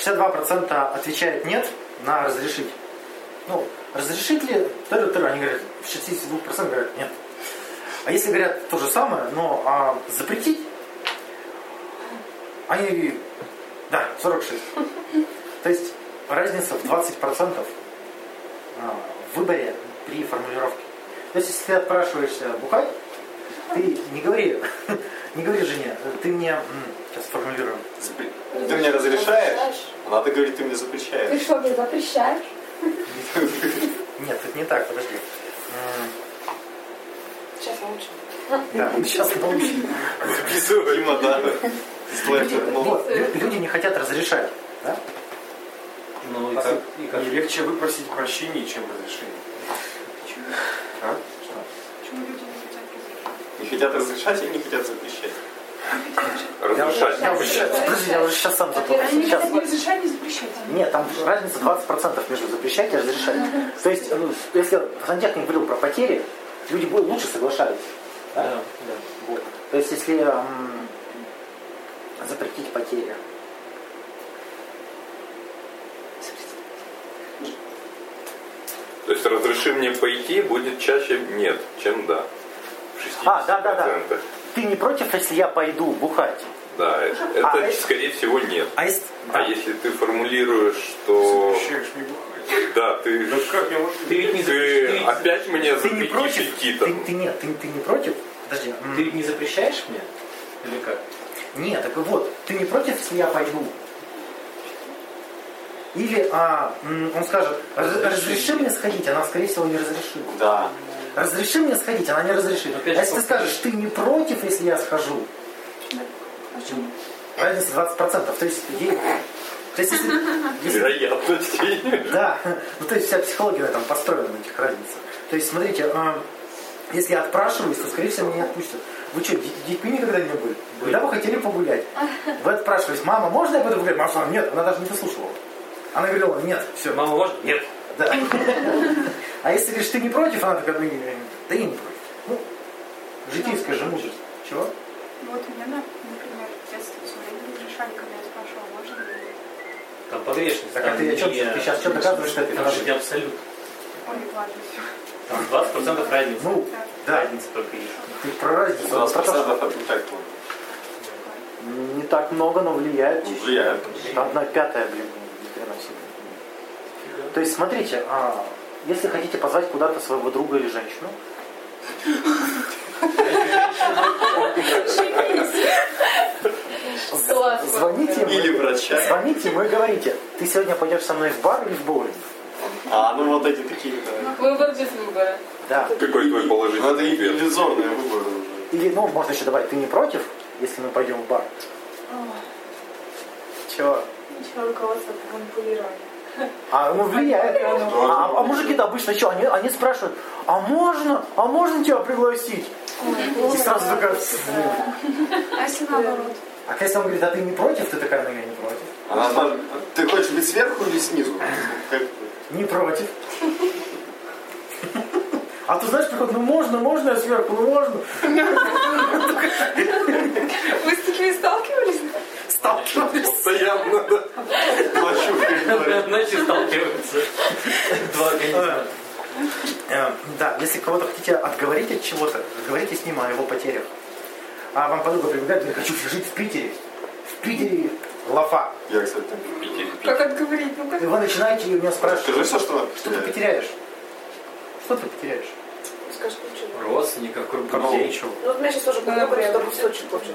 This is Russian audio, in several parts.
62% отвечает нет на разрешить. Ну, разрешить ли, тыр -тыр, они говорят, в 62% говорят нет. А если говорят то же самое, но а запретить, они, да, 46. То есть разница в 20% а, в выборе при формулировке. То есть если ты отпрашиваешься бухать, ты не говори, не говори жене, ты мне, сейчас сформулирую. Ты мне разрешаешь? Надо говорить, ты мне запрещаешь. Ты что, мне запрещаешь? Нет, это не так, подожди. Сейчас научим. Да, сейчас научим. Записываем, да. Вот, люди не хотят разрешать. Да? Ну и как, и как? Легче выпросить прощение, чем разрешение. А? Почему люди не хотят разрешать? Не хотят разрешать и не хотят запрещать. Я Разрешать. я уже сейчас, подожди, я уже сейчас сам запутался. Они не Сейчас. хотят ни разрешать, ни запрещать. Нет, там разница 20% между запрещать и разрешать. То есть, ну, если сантехник говорил про потери, люди бы лучше соглашались. Да? Да, да. Вот. То есть, если м, запретить потери. То есть разреши мне пойти будет чаще нет, чем да. В 60%. А, да, да, да. Ты не против, если я пойду бухать? Да, это, А, это- скорее всего нет. А если... А если ты формулируешь, что Запрещаешь мне бухать. да, ты, Да как я могу? Ты ведь не, ты запрещаешь, ты ведь- опять мне Ты не против? Ты, ты нет, ты, ты не против? Подожди. ты ведь не запрещаешь мне? Или как? Нет, так вот, ты не против, если я пойду? Или а, он скажет, «Раз- разреши мне сходить, она, скорее всего, не разрешит. Да. Разреши мне сходить, она не разрешит. Опять а если ты скажешь, ты не против, если я схожу, Почему? разница 20%. То есть, ей- то есть если, если- Вероятности. да, ну то есть вся психология этом построена на этих разницах. То есть, смотрите, а, если я отпрашиваюсь, то, скорее всего, меня не отпустят. Вы что, детьми никогда не были? Когда вы хотели погулять? Вы отпрашивались, мама, можно я пойду гулять? Мама сказала, нет, она даже не дослушивала. Она говорила, нет, все. Мама, можно? Нет. Да. А если говоришь, ты не против, она такая, ну, не- не- да я не против. Ну, житейская же мудрость. Чего? Ну Вот мне, на- например, в детстве все время разрешали, когда я спрашивала, можно ли. Там погрешность. Так а там ты, чё- не- ты сейчас что доказываешь, что это Там же не абсолют. Ой, ладно, все. Там 20% разницы. Ну, да, Разница только есть. ты про разницу. 20% это не так много. Не так много, но влияет. Влияет. Одна пятая, блин, ни хрена себе. То есть, смотрите, а, если хотите позвать куда-то своего друга или женщину, звоните ему, Или врача. звоните ему и говорите, ты сегодня пойдешь со мной в бар или в боулинг? А, ну вот эти такие, да. Выбор без выбора. Да. Какой твой Ну это положительный ответ? иллюзорные выборы уже. Или, ну, можно еще добавить, ты не против, если мы пойдем в бар? Чего? Ничего руководство по манипулированию. А ну влияет. А, а мужики-то обычно что? Они, они спрашивают, а можно? А можно тебя пригласить? И сразу такая, А если наоборот? а если он говорит, а ты не против, ты такая, ну я не против. Спрашивает, ты хочешь быть сверху или снизу? Не против. А ты знаешь, приходит, ну можно, можно я сверху, ну можно. Вы с такими сталкивались? Сталкивались. Постоянно, да. Плачу, говорят. Значит, сталкиваются. Два организма. Э, Да, если кого-то хотите отговорить от чего-то, говорите с ним о его потерях. А вам подруга прибегает, говорит, хочу жить в Питере. В Питере лафа. Я, кстати, так. Питер, Как отговорить? Ну как? И вы начинаете у меня спрашивать, Скажи все, что что ты потеряешь? Что ты потеряешь? Скажи, ничего. Родственников, круг Как друзей. ничего. Ну, вот у меня сейчас тоже подруга, например, что кусочек хочет.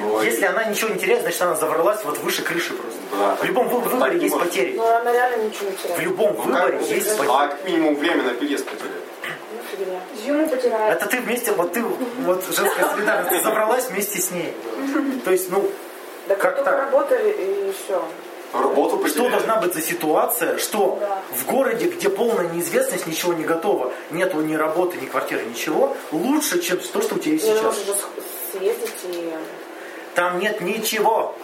Ну, Если она ничего не теряет, значит она завралась вот выше крыши просто. Да. В любом вы- выборе есть может. потери. Но она реально ничего не В теряет. любом Ну, выборе как? есть А потери. как минимум время на переезд потеряет. Ну, фигня. Зиму потеряет. Это ты вместе, вот ты, вот женская солидарность, ты забралась вместе с ней. То есть, ну, Да как только так? работали и все. Работу Что должна быть за ситуация, что Да. в городе, где полная неизвестность, ничего не готово, нету ни работы, ни квартиры, ничего, лучше, чем то, что у тебя есть Я сейчас. можешь же с- съездить и... Там нет ничего.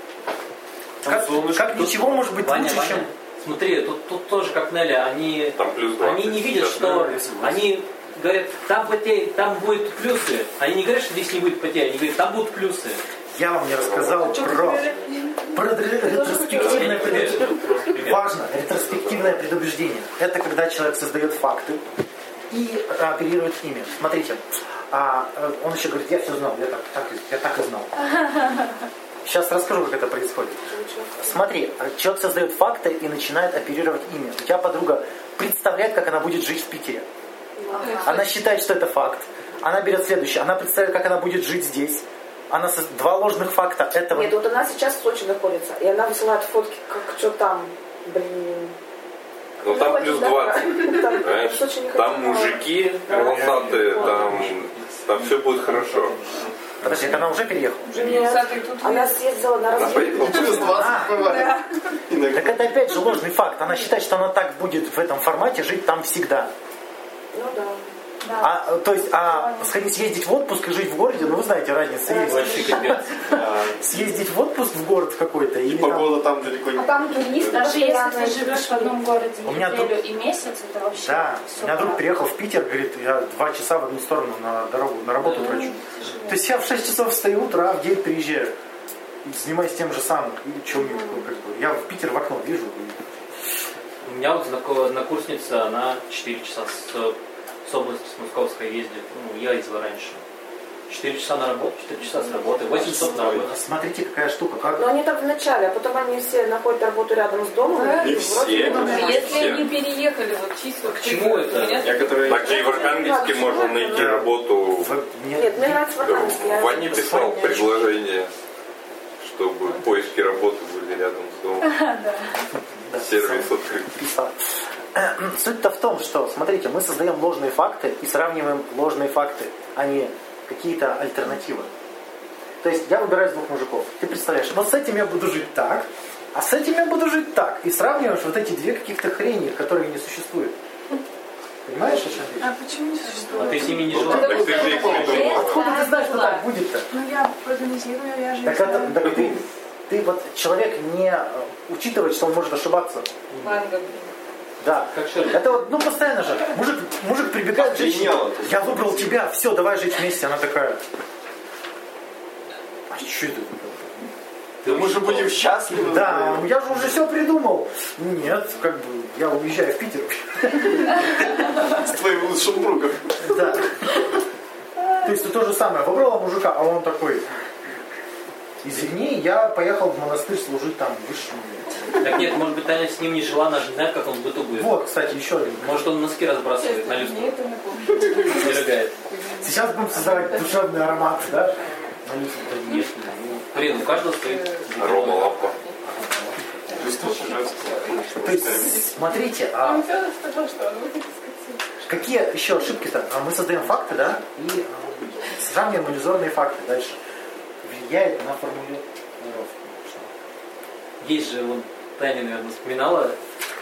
Там Как, солнышко, как тут- ничего может быть Ваня, лучше, Ваня, чем... смотри, тут, тут тоже как Неля, они, Там плюс 20 они не видят, что они говорят, там потери, там будут плюсы. Они не говорят, что здесь не будет потери, они говорят, там будут плюсы. Я вам не рассказал про, про ретро- ретроспективное Нет, Важно, ретроспективное предубеждение. Это когда человек создает факты и оперирует ими. Смотрите, а, э, он еще говорит, я все знал, я так, так, я так и знал. Сейчас расскажу, как это происходит. Смотри, человек создает факты и начинает оперировать ими. У тебя подруга представляет, как она будет жить в Питере. Она считает, что это факт. Она берет следующее. Она представляет, как она будет жить здесь. Она со- два ложных факта этого. Нет, вот она сейчас в Сочи находится, и она высылает фотки, как что там, блин. Ну там плюс 20. Там, Там мужики волосатые, там, там все будет хорошо. Подожди, это она уже переехала? Нет, она съездила на Она поехала разведку. Плюс 20 бывает. Иногда. Так это опять же ложный факт. Она считает, что она так будет в этом формате жить там всегда. Ну да. А, э, то есть, а сходить съездить в отпуск и жить в городе, ну вы знаете, разница есть. Вообще капец. Съездить в отпуск в город какой-то там- Погода там далеко не... А там турист, даже если ты живешь в одном городе У меня неделю и месяц, это вообще Да, у меня друг переехал в Питер, говорит, я два часа в одну сторону на дорогу, на работу трачу. То есть я в 6 часов встаю утра, а в 9 приезжаю. И занимаюсь тем же самым. И мне, ну, как бы, я в Питер в окно вижу. и- У меня вот знако- однокурсница, она 4 часа с, с области, с Московской ездит. Ну, я ездила раньше. 4 часа на работу, 4 часа с работы, 8 часов на работу. Смотрите, какая штука. Как... Но они так в начале, а потом они все находят работу рядом с домом. Да. и Не вроде все. бы нормально. Если Все. они переехали вот чисто К чему это? Меня- Некоторые... Так же и в Архангельске можно найти Да. работу. В- мне- Нет, мне нравится в Архангельске. я- Ваня писал предложение, чтобы поиски работы были рядом с домом. да, Сервис открыт. писал. Суть-то в том, что, смотрите, мы создаем ложные факты и сравниваем ложные факты, а не какие-то альтернативы. То есть я выбираю двух мужиков. Ты представляешь, вот с этим я буду жить так, а с этим я буду жить так. И сравниваешь вот эти две каких-то хрени, которые не существуют. Понимаешь, о чем речь? А почему не А существует? ты с ними не жила? так ты же их придумала. Откуда ты знаешь, что так будет-то? Ну я организирую, я же Так, это, так ты, ты вот человек не э, учитывает, что он может ошибаться. Блин. Да. Как? Это вот, ну постоянно же. Мужик, мужик прибегает к женщине. Я выбрал тебя, все, давай жить вместе. Она такая. А что это? Да мы же будем счастливы. Да, я же уже все придумал. Нет, как бы я уезжаю в Питер. С твоим лучшим другом. Да. То есть ты то же самое. Выбрала мужика, а он такой. Извини, я поехал в монастырь служить там высшему. Так нет, может быть, Таня с ним не жила, она же не знает, как он в быту будет. Вот, кстати, еще один. Может, он носки разбрасывает на люстру рыгает. Сейчас будем создавать душевный аромат, да? На люстру нет. Ну, блин, у каждого свои... Рома Лапа. То есть, смотрите, а какие еще ошибки-то? А Мы создаем факты, да, и а, сравниваем иллюзорные факты дальше. Влияет на формулировку. Есть же, вот Таня, наверное, вспоминала,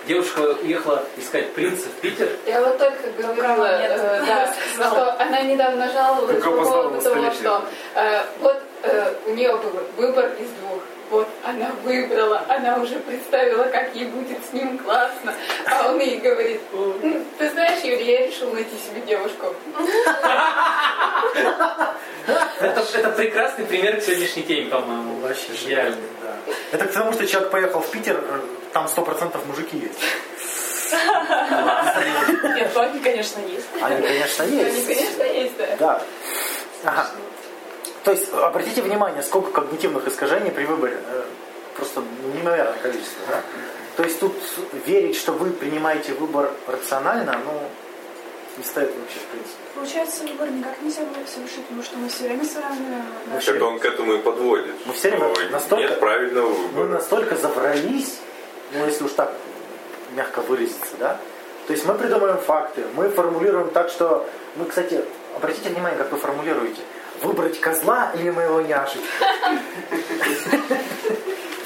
девушка уехала искать принца в Питер. Я вот только говорила, э, да, что она недавно жаловалась по поводу того, что э, вот э, у нее был выбор из двух. Вот она выбрала, она уже представила, как ей будет с ним классно. А он ей говорит, «М, ты знаешь, Юрий, я решил найти себе девушку. Это, это прекрасный пример к сегодняшней теме, по-моему. Вообще Идеально. Да. Это к тому, что человек поехал в Питер, э, там 100% мужики есть. Нет, они, конечно, есть. Они, конечно, Они, есть. конечно, есть, да. Да. Ага. То есть, обратите внимание, сколько когнитивных искажений при выборе. Э, Просто неимоверное количество. Да? То есть тут верить, что вы принимаете выбор рационально, ну, не стоит вообще, в принципе. Получается, выбор никак нельзя будет совершить, потому что мы все время сравниваем наши... Так он к этому и подводит. Мы все время настолько- Нет правильного Мы выбора. настолько заврались, ну, если уж так мягко выразиться, да? То есть мы придумываем факты, мы формулируем так, что... Мы, кстати, обратите внимание, как вы формулируете. Выбрать козла или моего няшечку?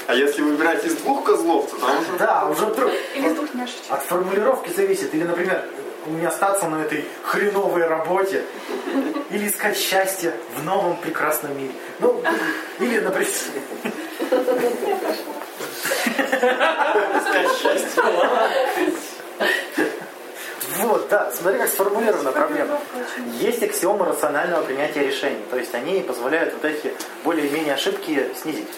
А если выбирать из двух козлов, то там уже... Да, уже вдруг... Или двух няшечек. От формулировки зависит. Или, например, у меня остаться на этой хреновой работе. Или искать счастье в новом прекрасном мире. Ну, или, например... Вот, да, смотри, как сформулирована проблема. Есть аксиомы рационального принятия решений. То есть они позволяют вот эти более-менее ошибки снизить.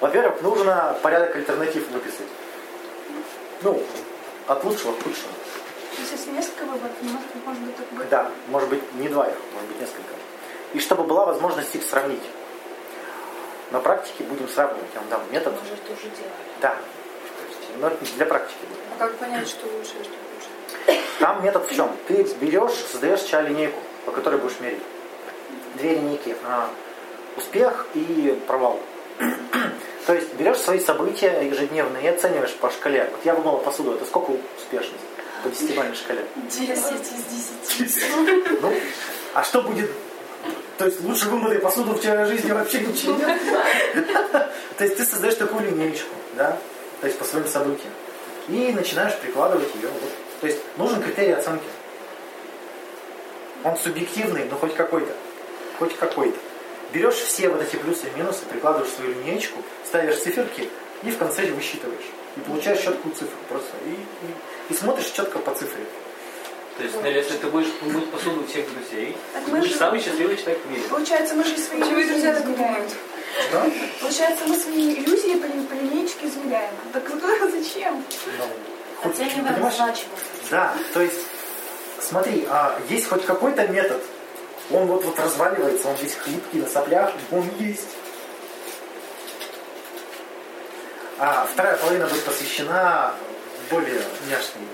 Во-первых, нужно порядок альтернатив выписать. Ну, от лучшего к худшему. Если несколько выборов, может, может быть только Да, может быть не два их, может быть несколько. И чтобы была возможность их сравнить. На практике будем сравнивать. Я вам дам метод. Мы же тоже делали. Да. Есть, ну, это для практики будет. А как понять, что лучше, что? Там метод в чем? Ты берешь, создаешь сначала линейку, по которой будешь мерить. Две линейки. А, успех и провал. То есть берешь свои события ежедневные и оцениваешь по шкале. Вот я вымыла посуду, это сколько успешность по десятибалльной шкале? 10 из 10. Ну, а что будет? То есть лучше вымытой посуду в твоей жизни вообще ничего нет? То есть ты создаешь такую линейку, да? То есть по своим событиям. И начинаешь прикладывать ее. Вот. То есть нужен критерий оценки. Он субъективный, но хоть какой-то. Хоть какой-то. Берешь все вот эти плюсы и минусы, прикладываешь свою линейку, ставишь циферки и в конце высчитываешь. И получаешь четкую цифру просто. И, и- и смотришь четко по цифре. То есть, Нелли, если ты будешь мыть посуду у всех друзей, Так ты будешь же- самый счастливый человек в мире. Получается, мы же свои друзья так думают. Да? Получается, мы свои иллюзии по, по линейке измеряем. Так вот зачем? Ну, хоть- Оцениваем понимаешь? значимость. Да, то есть, смотри, а есть хоть какой-то метод, он вот, вот разваливается, он весь хлипкий на соплях, он есть. А вторая половина будет посвящена более внешней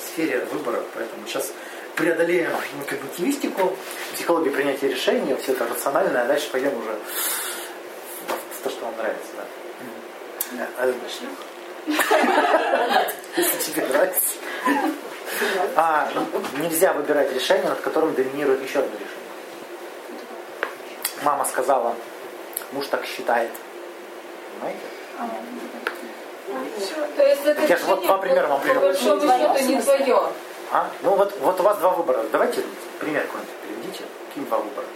сфере выбора, поэтому сейчас преодолеем ну, когнитивистику, психологию принятия решений, все это рациональное, а дальше пойдем уже в то, что вам нравится. Да. А, Если тебе нравится. А, нельзя выбирать решение, над которым доминирует еще одно решение. Мама сказала, муж так считает. Понимаете? То есть это Я же вот два примера вам по привел. большому счету не твое. А? Ну вот, вот у вас два выбора. Давайте пример какой-нибудь приведите. Какие два выбора?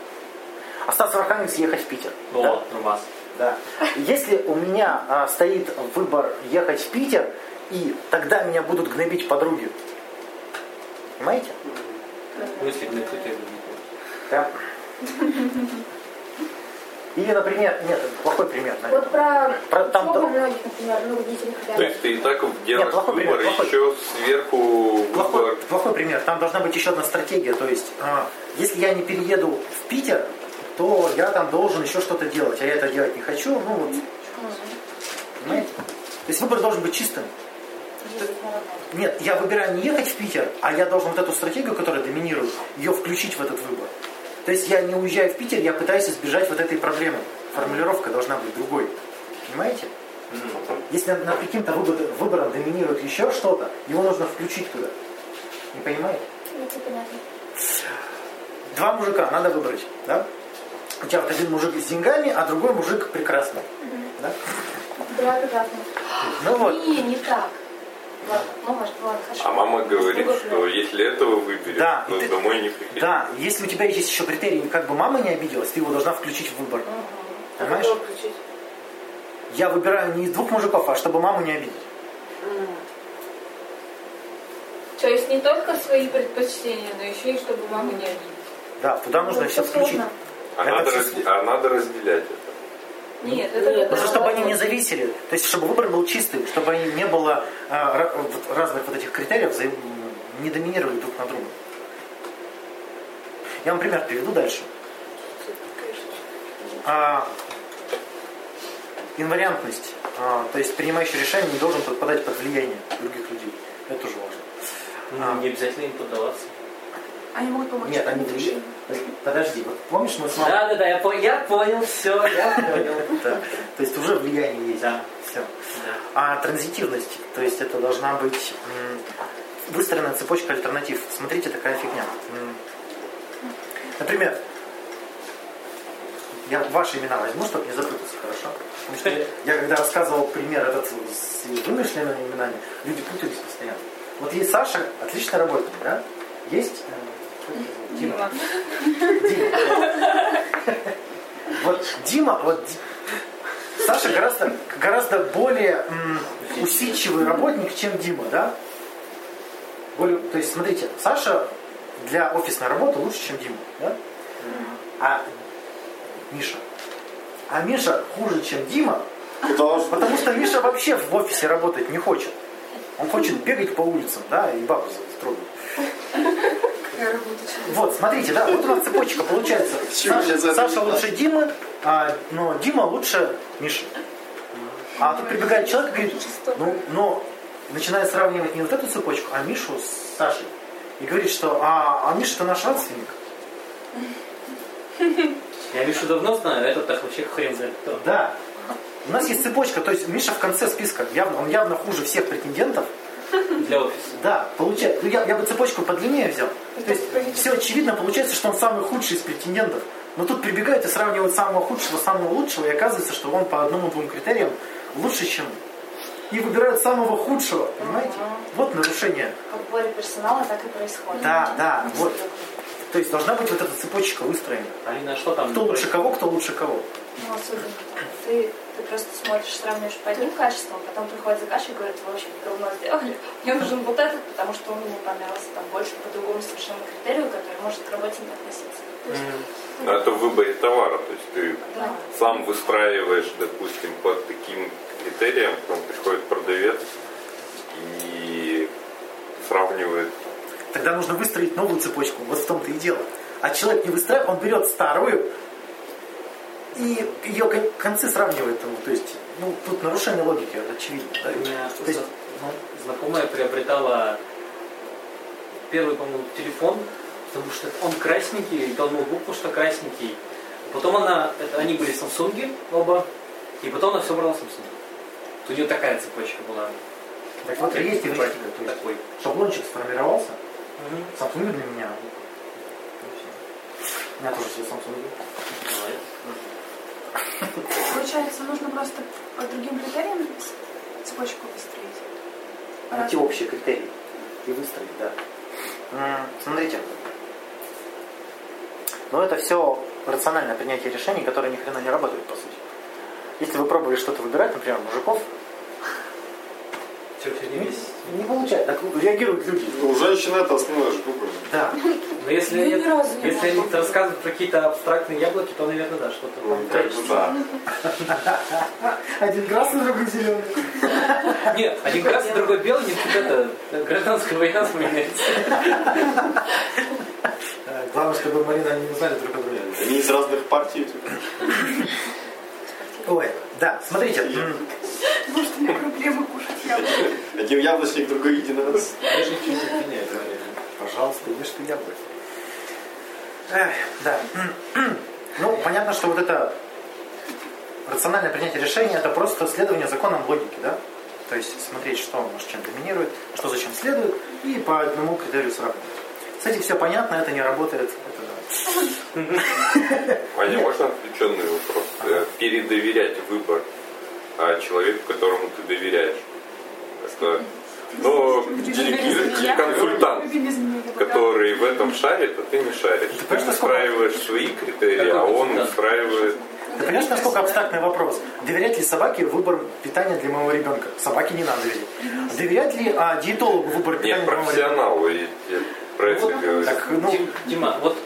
Остаться в Архангельске и ехать в Питер. О, Да? нормас. Да. Если у меня а, стоит выбор ехать в Питер, и тогда меня будут гнобить подруги. Понимаете? Ну, если кто-то это Да. Или, например, нет, плохой пример, наверное. Вот про, Про- там учебу то- многих, например, ну, родители хотят. То есть ты и так делаешь плохой пример, выбор, плохой. еще сверху Плохой, выбор. плохой пример. Там должна быть еще одна стратегия. То есть, а, если я не перееду в Питер, то я там должен еще что-то делать. А я это делать не хочу. Ну вот. Понимаете? То есть выбор должен быть чистым. Нет, я выбираю не ехать в Питер, а я должен вот эту стратегию, которая доминирует, ее включить в этот выбор. То есть я не уезжаю в Питер, я пытаюсь избежать вот этой проблемы. Формулировка должна быть другой. Понимаете? Если над каким-то выбор- выбором доминирует еще что-то, его нужно включить туда. Не понимаете? Понятно. Два мужика надо выбрать, да? У тебя вот один мужик с деньгами, а другой мужик прекрасный. Да? Да, прекрасно. Ну вот. Не, не так. Ну. А мама говорит, что если этого выберешь, Да, то ты- домой не приходи. Да, если у тебя есть еще критерий, как бы мама не обиделась, ты его должна включить в выбор. А Понимаешь? Я выбираю не из двух мужиков, а чтобы маму не обидеть. То есть не только свои предпочтения, но еще и чтобы маму не обидеть. Да, туда нужно Ну, все включить. сложно. А, Это надо все- разде- а надо разделять это. Нет, это Нет, Нужно, чтобы они не зависели. То есть, чтобы выбор был чистым, чтобы они не было а, разных вот этих критериев, взаим- не доминировали друг на друга. Я вам пример приведу дальше. А, инвариантность. А, то есть принимающий решение не должен подпадать под влияние других людей. Это тоже важно. Ну, не обязательно им поддаваться. Они могут помочь. Нет, они влияют. Подожди, вот помнишь, мы с мамой... Да, да, да, я, по- я понял, все, я понял. Да. То есть уже влияние есть. Да. Все. А транзитивность, то есть это должна быть м, выстроенная цепочка альтернатив. Смотрите, такая фигня. Например, я ваши имена возьму, чтобы не запутаться, хорошо? Потому что я, я когда рассказывал пример этот с вымышленными именами, люди путались постоянно. Вот есть Саша, отличный работник, да? Есть э, Дима. Дима. Вот Дима, вот Саша гораздо, гораздо более м, усидчивый работник, чем Дима, да? Более, то есть, смотрите, Саша для офисной работы лучше, чем Дима, да? А Миша. А Миша хуже, чем Дима, потому что Миша вообще в офисе работать не хочет. Он хочет бегать по улицам, да, и бабу трогать. Вот, смотрите, да, вот у нас цепочка получается. Саша, Саша лучше Димы, а, но Дима лучше Миши. А тут прибегает человек и говорит, ну, но начинает сравнивать не вот эту цепочку, а Мишу с Сашей. И говорит, что а, а Миша это наш родственник. Я Мишу давно знаю, а этот так вообще хрен знает кто. Да. У нас есть цепочка, то есть Миша в конце списка, явно, он явно хуже всех претендентов. Для офиса. Да, получается. Ну, я, я бы цепочку подлиннее взял. То есть все очевидно, получается, что он самый худший из претендентов. Но тут прибегают и сравнивают самого худшего, самого лучшего, и оказывается, что он по одному-двум критериям лучше, чем... И выбирают самого худшего, понимаете? Вот нарушение. Подборе персонала так и происходит. Да, да, вот. То есть должна быть вот эта цепочка выстроена. Алина, а что там? Кто лучше кого, кто лучше кого. Ну, особенно. Ты, ты просто смотришь, сравниваешь по одним качествам, потом приходит заказчик и говорит, вы вообще говно сделали. Мне нужен вот этот, потому что он ему понравился там больше по другому совершенно критерию, который может к работе не относиться. Но это в выборе товара. То есть ты да. сам выстраиваешь, допустим, по таким критериям, потом приходит продавец и сравнивает. Тогда нужно выстроить новую цепочку. Вот в том-то и дело. А человек не выстраивает, он берет старую и ее кон- концы сравнивает. ну, То есть, ну, тут нарушение логики, очевидно. Да? У меня То есть, зна- знакомая приобретала первый, по-моему, телефон, потому что он красненький, и ноутбук, потому что красненький. Потом она, это, они были Samsung оба, и потом она все брала Samsung. У нее такая цепочка была. так вот и есть эвристика. То есть, Такой. шаблончик сформировался. Мгм. Samsung для меня. У меня тоже все Samsung. Молодец. Получается, нужно просто по другим критериям цепочку выстроить. Найти общие критерии и выстроить, да. Смотрите. Но это все рациональное принятие решений, которые ни хрена не работают, по сути. Если вы пробовали что-то выбирать, например, мужиков, фигня не, есть? Не получается. Так реагируют люди. Ну, у женщин это основная штука. Да. Но если, Ну, ни нет- разу не если они рассказывают про какие-то абстрактные яблоки, то, наверное, да, что-то Ну, там как бы да. Один красный, другой зеленый. Нет, один красный, другой белый, не тут это гражданская война вспоминается. Э, Главное, чтобы Марина они не знали друг о друге. Они из разных партий. типа. Ой, да, смотрите. Может, у меня проблемы кушать яблоки. Один яблочник, другой единорос. Я же ничего не говорю. Пожалуйста, ешь ты яблоки. Эх, да. Ну, понятно, что вот это рациональное принятие решения это просто следование законам логики, да? То есть смотреть, что может чем доминирует, что зачем следует, и по одному критерию сравнивать. Кстати, все понятно, это не работает. Это да. Ваня, можно отвлеченный вопрос? Передоверять выбор а, человеку, которому ты доверяешь. Это, ну, или консультант, Ты который в этом шарит, а ты не шаришь. Ты понимаешь, насколько- устраиваешь свои критерии, а он консультант? устраивает... Ты понимаешь, насколько абстрактный вопрос? Доверять ли собаке выбор питания для моего ребенка? Собаке не надо доверять. Доверять ли а, диетологу выбор питания Нет, для моего ребенка? профессионалу, я, я про это говорю. Так, ну, Дим- Дима, вот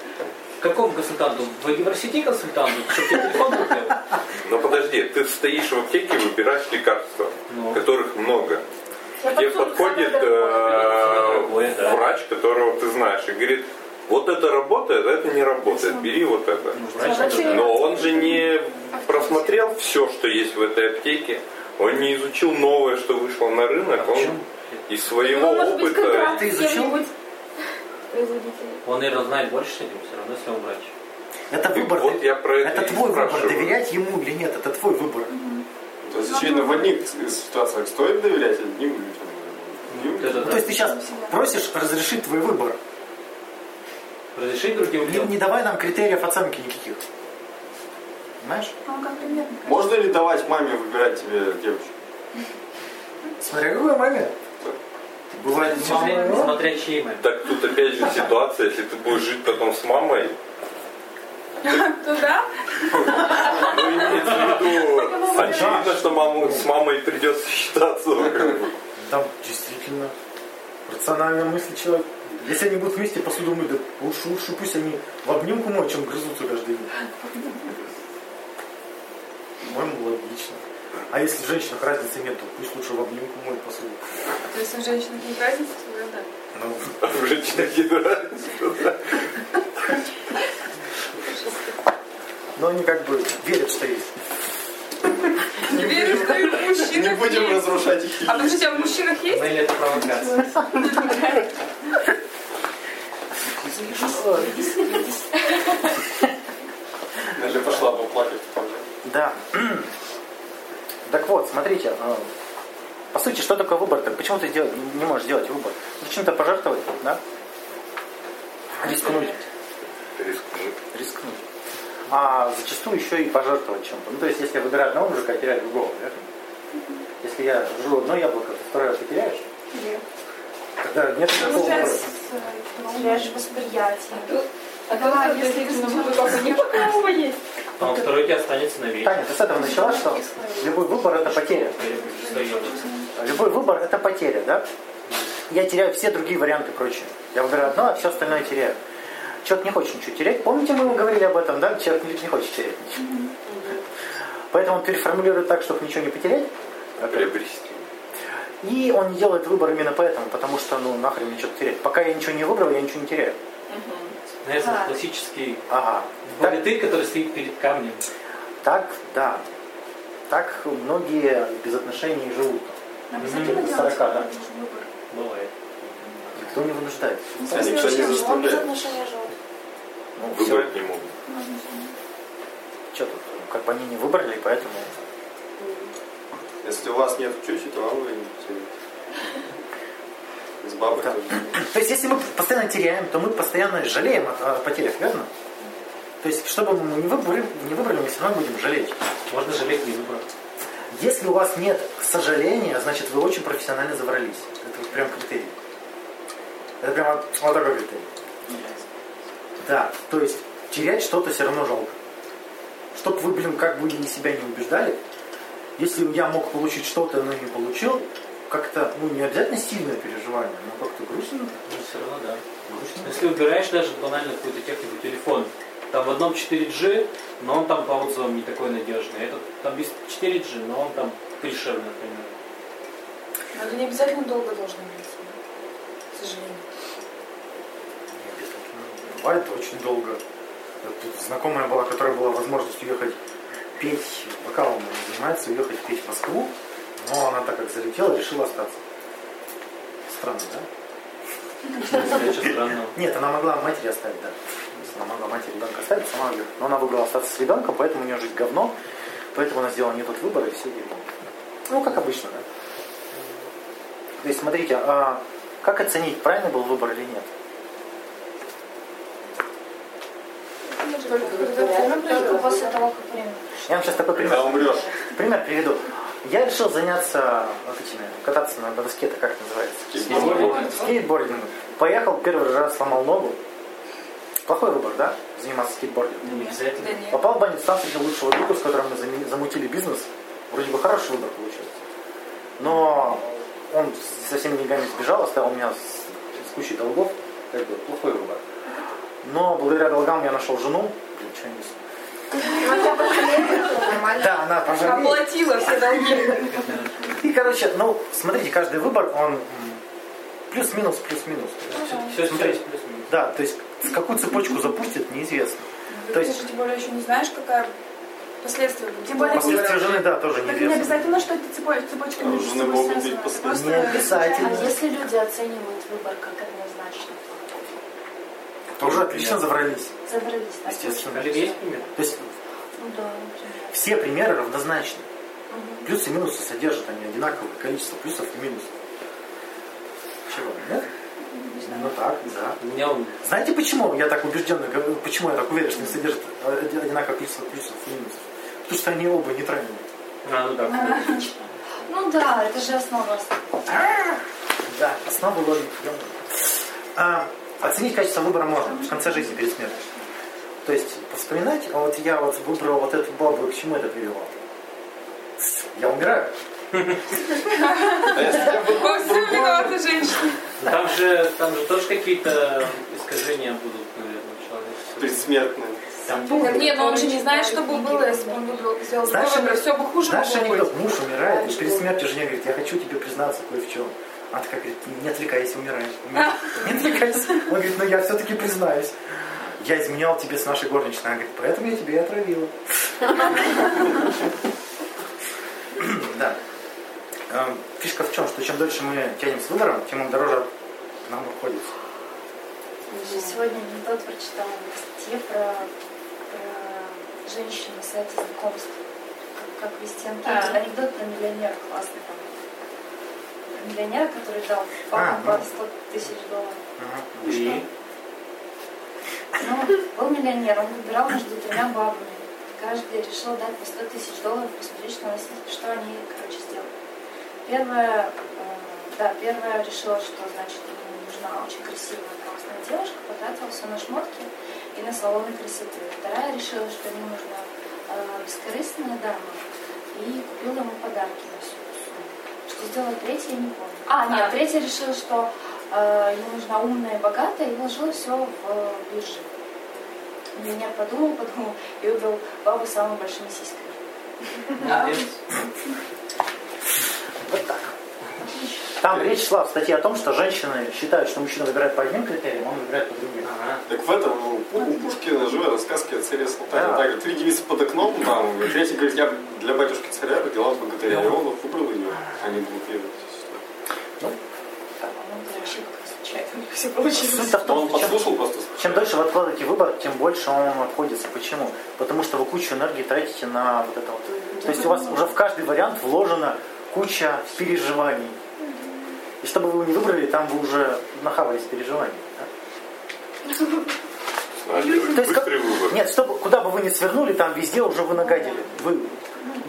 какому консультанту? В университете консультанту? Чтобы тебе телефон купил? Но подожди, ты стоишь в аптеке и выбираешь лекарства, Ну. которых много. Я Тебе подходит э, врач, которого ты знаешь, и говорит, вот это работает, а это не работает, бери вот это. Но он же не просмотрел все, что есть в этой аптеке, он не изучил новое, что вышло на рынок, А он из своего Ну, может быть, опыта... контракт Ты изучил? Он, наверное, знает больше с этим все равно, если он врач. это И выбор. вот я про это это и твой выбор, доверять ему или нет, это твой выбор. То есть, очевидно, в одних ситуациях стоит доверять, а одним людям. Да. то есть ты сейчас просишь разрешить твой выбор. Разрешить другим Не, людям? не давай нам критериев оценки никаких. Понимаешь? Ну, как примерно. Можно ли давать маме выбирать тебе девочку? Смотря какой момент. Бывает Смотря, смотря чьей маме. Так тут опять же ситуация, если ты будешь жить потом с мамой, Туда? ну имеется в виду, очевидно, что маму, с мамой придется считаться. Да, действительно. Рациональная мысль человек. Если они будут вместе посуду мыть, да лучше, лучше пусть они в обнимку моют, чем грызутся каждый день. По-моему, логично. А если в женщинах разницы нет, то пусть лучше в обнимку моет посуду. То есть у женщин нет разницы, тогда да. Ну, А в женщинах не нравится. но они как бы верят, что есть. Не верю, что и в Не мужчинах будем есть. разрушать их А подождите, а в мужчинах есть? Или это провокация? Наля пошла поплакать тоже. Да. Так вот, смотрите, э, по сути, что такое выбор? Так почему ты дел- не можешь сделать выбор? Ну, Чем-то пожертвовать, да? Рискнуть. Рискнуть. Рискнуть. А зачастую еще и пожертвовать чем-то. Ну, то есть, если я выбираю одного мужика, я теряю другого, верно? Если я жру одно яблоко, то второе потеряешь? Нет. Тогда нет выбора. Получается, с, Теряешь восприятие. А Да, то, если если ты ты папа не пока есть. А он второй тебе останется навечно. Таня, ты с этого начала, что любой выбор это потеря. Любой выбор это потеря, да? Я теряю все другие варианты прочие. Я выбираю одно, а все остальное теряю. Человек не хочет ничего терять. Помните, мы говорили об этом, да? Человек не, не хочет терять ничего. Поэтому он переформулирует так, чтобы ничего не потерять. Приобрести. И он не делает выбор именно поэтому, потому что, ну, нахрен мне что-то терять. Пока я ничего не выбрал, я ничего не теряю. Знаете, Да. классический Ага. Так, богатырь, который стоит перед камнем. так, да. Так многие без отношений живут. Обязательно делать 40, да. Бывает. Никто не вынуждает. А никто не заставляет. Ну, все. Выбрать не могут. Что тут? Как бы они не выбрали, поэтому... Если у вас нет чучи, то вам вы не потеряете. С бабой Да. тоже. То есть, если мы постоянно теряем, то мы постоянно жалеем о, о потерях, верно? То есть, что бы мы не выбрали, не выбрали, мы все равно будем жалеть. Можно жалеть не выбрать. Если у вас нет сожаления, значит, вы очень профессионально заврались. Это вот прям критерий. Это прям вот, вот такой критерий. Да, то есть, терять что-то все равно жалко. Чтоб вы, блин, как бы и себя не убеждали, если я мог получить что-то, но не получил, как-то, ну, не обязательно сильное переживание, но как-то грустно. Но все равно да. грустно. Если выбираешь даже банально какую-то технику телефон, там в одном 4G, но он там по отзывам не такой надежный. Этот там без 4G, но он там дешевле, например. Но это не обязательно долго должно быть. К сожалению. Бывает очень долго. Тут знакомая была, которая была возможность уехать петь, вокалом она занимается, уехать петь в Москву, но она так как залетела, решила остаться. Странно, да? Нет, она могла матери оставить, да. Она могла матери ребенка оставить, сама уехала. Но она выбрала остаться с ребенком, поэтому у нее жизнь говно, поэтому она сделала не тот выбор и все дерьмо. Ну, как обычно, да? То есть, смотрите, а как оценить, правильный был выбор или нет? Только после того, как время. Я вам сейчас такой пример. Когда умрешь. Пример приведу. Я решил заняться вот этими, кататься на доске, это как называется? Скейтбординг. Скейтбордингом. Поехал, первый раз сломал ногу. Плохой выбор, да? Заниматься скейтбордингом. Не обязательно. Попал в больницу, там встретил лучшего друга, с которым мы замутили бизнес. Вроде бы хороший выбор получился. Но он со всеми деньгами сбежал, оставил меня с, с кучей долгов. Как бы плохой выбор. Но благодаря долгам я нашел жену. Блин, что? Да, она пожалела. Оплатила все долги. И, короче, ну, смотрите, каждый выбор, он плюс-минус, плюс-минус. Все Смотри. сейчас плюс-минус. Да, то есть какую цепочку запустит, неизвестно. То Ты есть же тем более еще не знаешь, какая последствия. Тем более, последствия жены, да, тоже Так не неизвестно. обязательно, что это цепочка, цепочка А у между собой могут быть связана. Это последствия. просто Не обязательно. А если люди оценивают выбор как однозначно? Тоже отлично заврались, Забрались, так? естественно. Олег, есть пример? То есть Ну да, все примеры равнозначны. Плюсы и минусы содержат они одинаковое количество плюсов и минусов. Чего? Нет? Ну так, да. У меня он Знаете, почему я так убежденно говорю, почему я так уверен, что они содержат оди- одинаковое количество плюсов и минусов? Потому что они оба нейтральные. А, ну да. Ну да, это же основа. Да, основа логики. А, оценить качество выбора можно в конце жизни, перед смертью. То есть вспоминать, а вот я вот выбрал вот эту бабу, и к чему это привело? Я умираю. Если тебя бы Во всем виновата женщина. Ну, Там же, там же тоже какие-то искажения будут, наверное, человека. предсмертные. Нет, но он же не знает, что бы было, если бы он выбрал, сделал Знаешь, выбор. Все бы хуже Знаешь, анекдот, муж умирает, и перед смертью жене говорит, я хочу тебе признаться кое в чем. Она такая говорит, не отвлекайся, умирай. Не отвлекайся. Он говорит, ну я все-таки признаюсь. Я изменял тебе с нашей горничной. Она говорит, поэтому я тебя и отравила. Да. Эм, Фишка в чем, что чем дольше мы тянем с выбором, тем он дороже нам обходится. Я Сегодня анекдот прочитала в статье про, про женщин на сайте знакомств. Как, как вести анкету. А. Анекдот про миллионера классный там. Миллионера, который дал А, папу ну. по 100 тысяч долларов. Ага. И Ну, был миллионер, он выбирал между тремя бабами. Каждый решил дать по 100 тысяч долларов, посмотреть, что, они, с- что они, короче, сделают. Первая, э, да, первая решила, что, значит, ему нужна очень красивая классная девушка, потратила все на шмотки и на салоны красоты. Вторая решила, что ему нужна э, бескорыстная дама и купила ему подарки на всю эту сумму. Что сделала третья, я не помню. А, нет, А. третья решила, что э, ему нужна умная и богатая, и вложила все в э, биржи. Миллионер подумал, подумал и выбрал бабу с самыми большими сиськами. Вот так. Там речь шла в статье о том, что женщины считают, что мужчина выбирает по одним критериям, он выбирает по другим. Ага. Так в этом, ну, у Пушкина этом сказке о царе Салтане. Да. Так три девицы под окном, там, третий говорит, я для батюшки царя родила богатыря. И он выбрал ее, а не. Ну, них все получилось. Суть-то в Но он том, чем, просто. чем дольше вы откладываете выбор, тем больше он вам обходится. Почему? Потому что вы кучу энергии тратите на вот это вот. То есть у вас уже в каждый вариант вложена куча переживаний. И чтобы вы его не выбрали, там вы уже нахавались переживаний. да? То есть как- выбор. Нет, чтобы, куда бы вы ни свернули, там везде уже вы нагадили. Вы,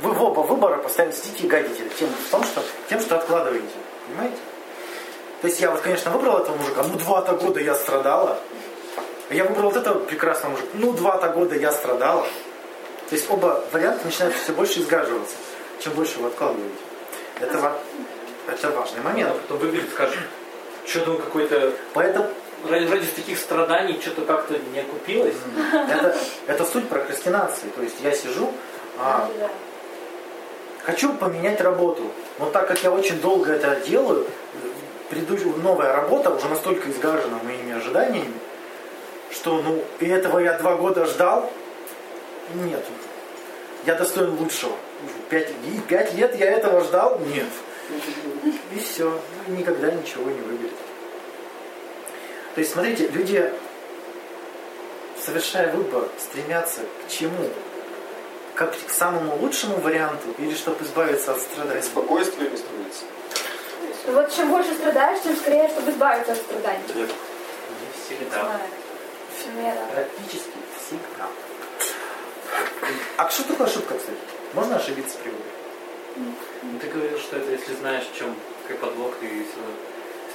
вы в оба выбора постоянно сидите и гадите тем, в том, что, тем, что откладываете. Понимаете? То есть я вот, конечно, выбрал этого мужика, ну два-то года я страдала. Я выбрал вот этого прекрасного мужика, ну два-то года я страдала. То есть оба варианта начинают все больше изгаживаться, чем больше вы откладываете. Это, ва- это важный А момент. потом выглядит, скажет, что-то он какой-то Поэтому ради, ради таких страданий что-то как-то не окупилось. это, это суть прокрастинации. То есть я сижу, а, Да. Хочу поменять работу. Но так как я очень долго это делаю, предыдущая новая работа уже настолько изгажена моими ожиданиями, что ну и этого я два года ждал. Нет. Я достоин лучшего. Пять, и пять лет я этого ждал? Нет. И все. Никогда ничего не выберет. То есть, смотрите, люди, совершая выбор, стремятся к чему? Как к самому лучшему варианту или чтобы избавиться от страданий? Спокойствие не становится. Вот чем больше страдаешь, тем скорее, чтобы избавиться от страданий. Нет. Не всегда. Примерно. Практически всегда. А что такое ошибка, кстати? Можно ошибиться при выборе? Ну, Ты говорил, что это если знаешь, в чем какой подвох, ты все равно-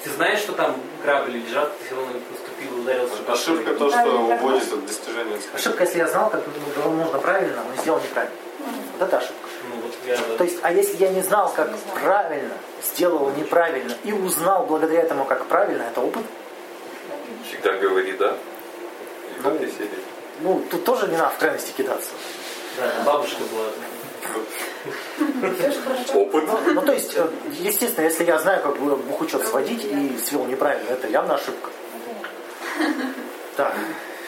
ты знаешь, что там грабли лежат, ты все равно не поступил, ударился. чтобы Ошибка то, что уводит от достижения цели. Ошибка, если я знал, как ну, нужно правильно, но сделал неправильно. Вот это ошибка. Ну вот я... То есть, а если я не знал, как Не знал. правильно, сделал неправильно и узнал благодаря этому, как правильно, это опыт. Всегда говори да. И серии. Ну, тут тоже не надо в крайности кидаться. Да, бабушка была. Опыт. Ну, то есть, э, естественно, если я знаю, как бы бухучет сводить и свел неправильно, это явно ошибка. Так,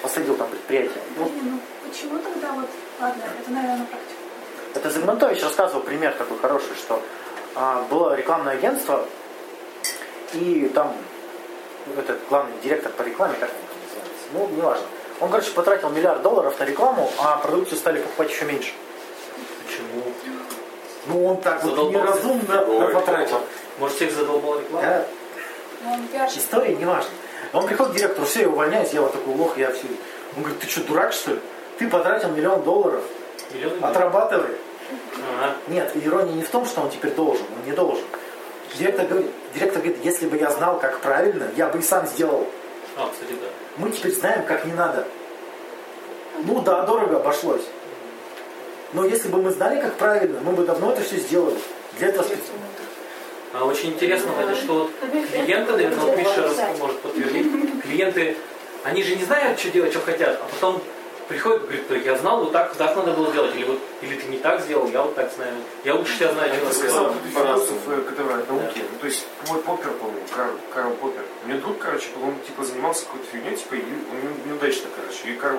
посадил там предприятие. Ну, ну почему тогда вот... Ладно, это, наверное, на практику. Это Загмантович рассказывал пример такой хороший, что а, было рекламное агентство, и там ну, этот главный директор по рекламе, как он там называется, ну, неважно. Он, короче, потратил миллиард долларов на рекламу, а продукцию стали покупать еще меньше. Ну, он так вот Задолбался. неразумно Ой, потратил. Может, всех задолбала реклама? Да, Ну, история не важна. Он приходит к директору, все, я увольняюсь, я вот такой лох, я все. Он говорит, ты что, дурак, что ли? Ты потратил миллион долларов, Миллионы? отрабатывай. Ага. Нет, ирония не в том, что он теперь должен, он не должен. Директор говорит, директор говорит, если бы я знал, как правильно, я бы и сам сделал. А, кстати, да. Мы теперь знаем, как не надо. Ну да, дорого обошлось. Но если бы мы знали, как правильно, мы бы давно это все сделали. Для этого А очень интересно, Ваня, что вот клиенты, наверное, вот Миша может подтвердить, клиенты, они же не знают, что делать, что хотят, а потом приходит, говорит, «Так я знал, вот так, так надо было делать, или вот, или ты не так сделал, я вот так знаю, я лучше тебя знаю, ты сказал, вот философ, который от науки, ну, то есть мой Поппер, по-моему, Карл, Карл Поппер. У него друг, короче, был, он типа занимался какой-то фигней, типа, и он не- неудачно, короче. И Карл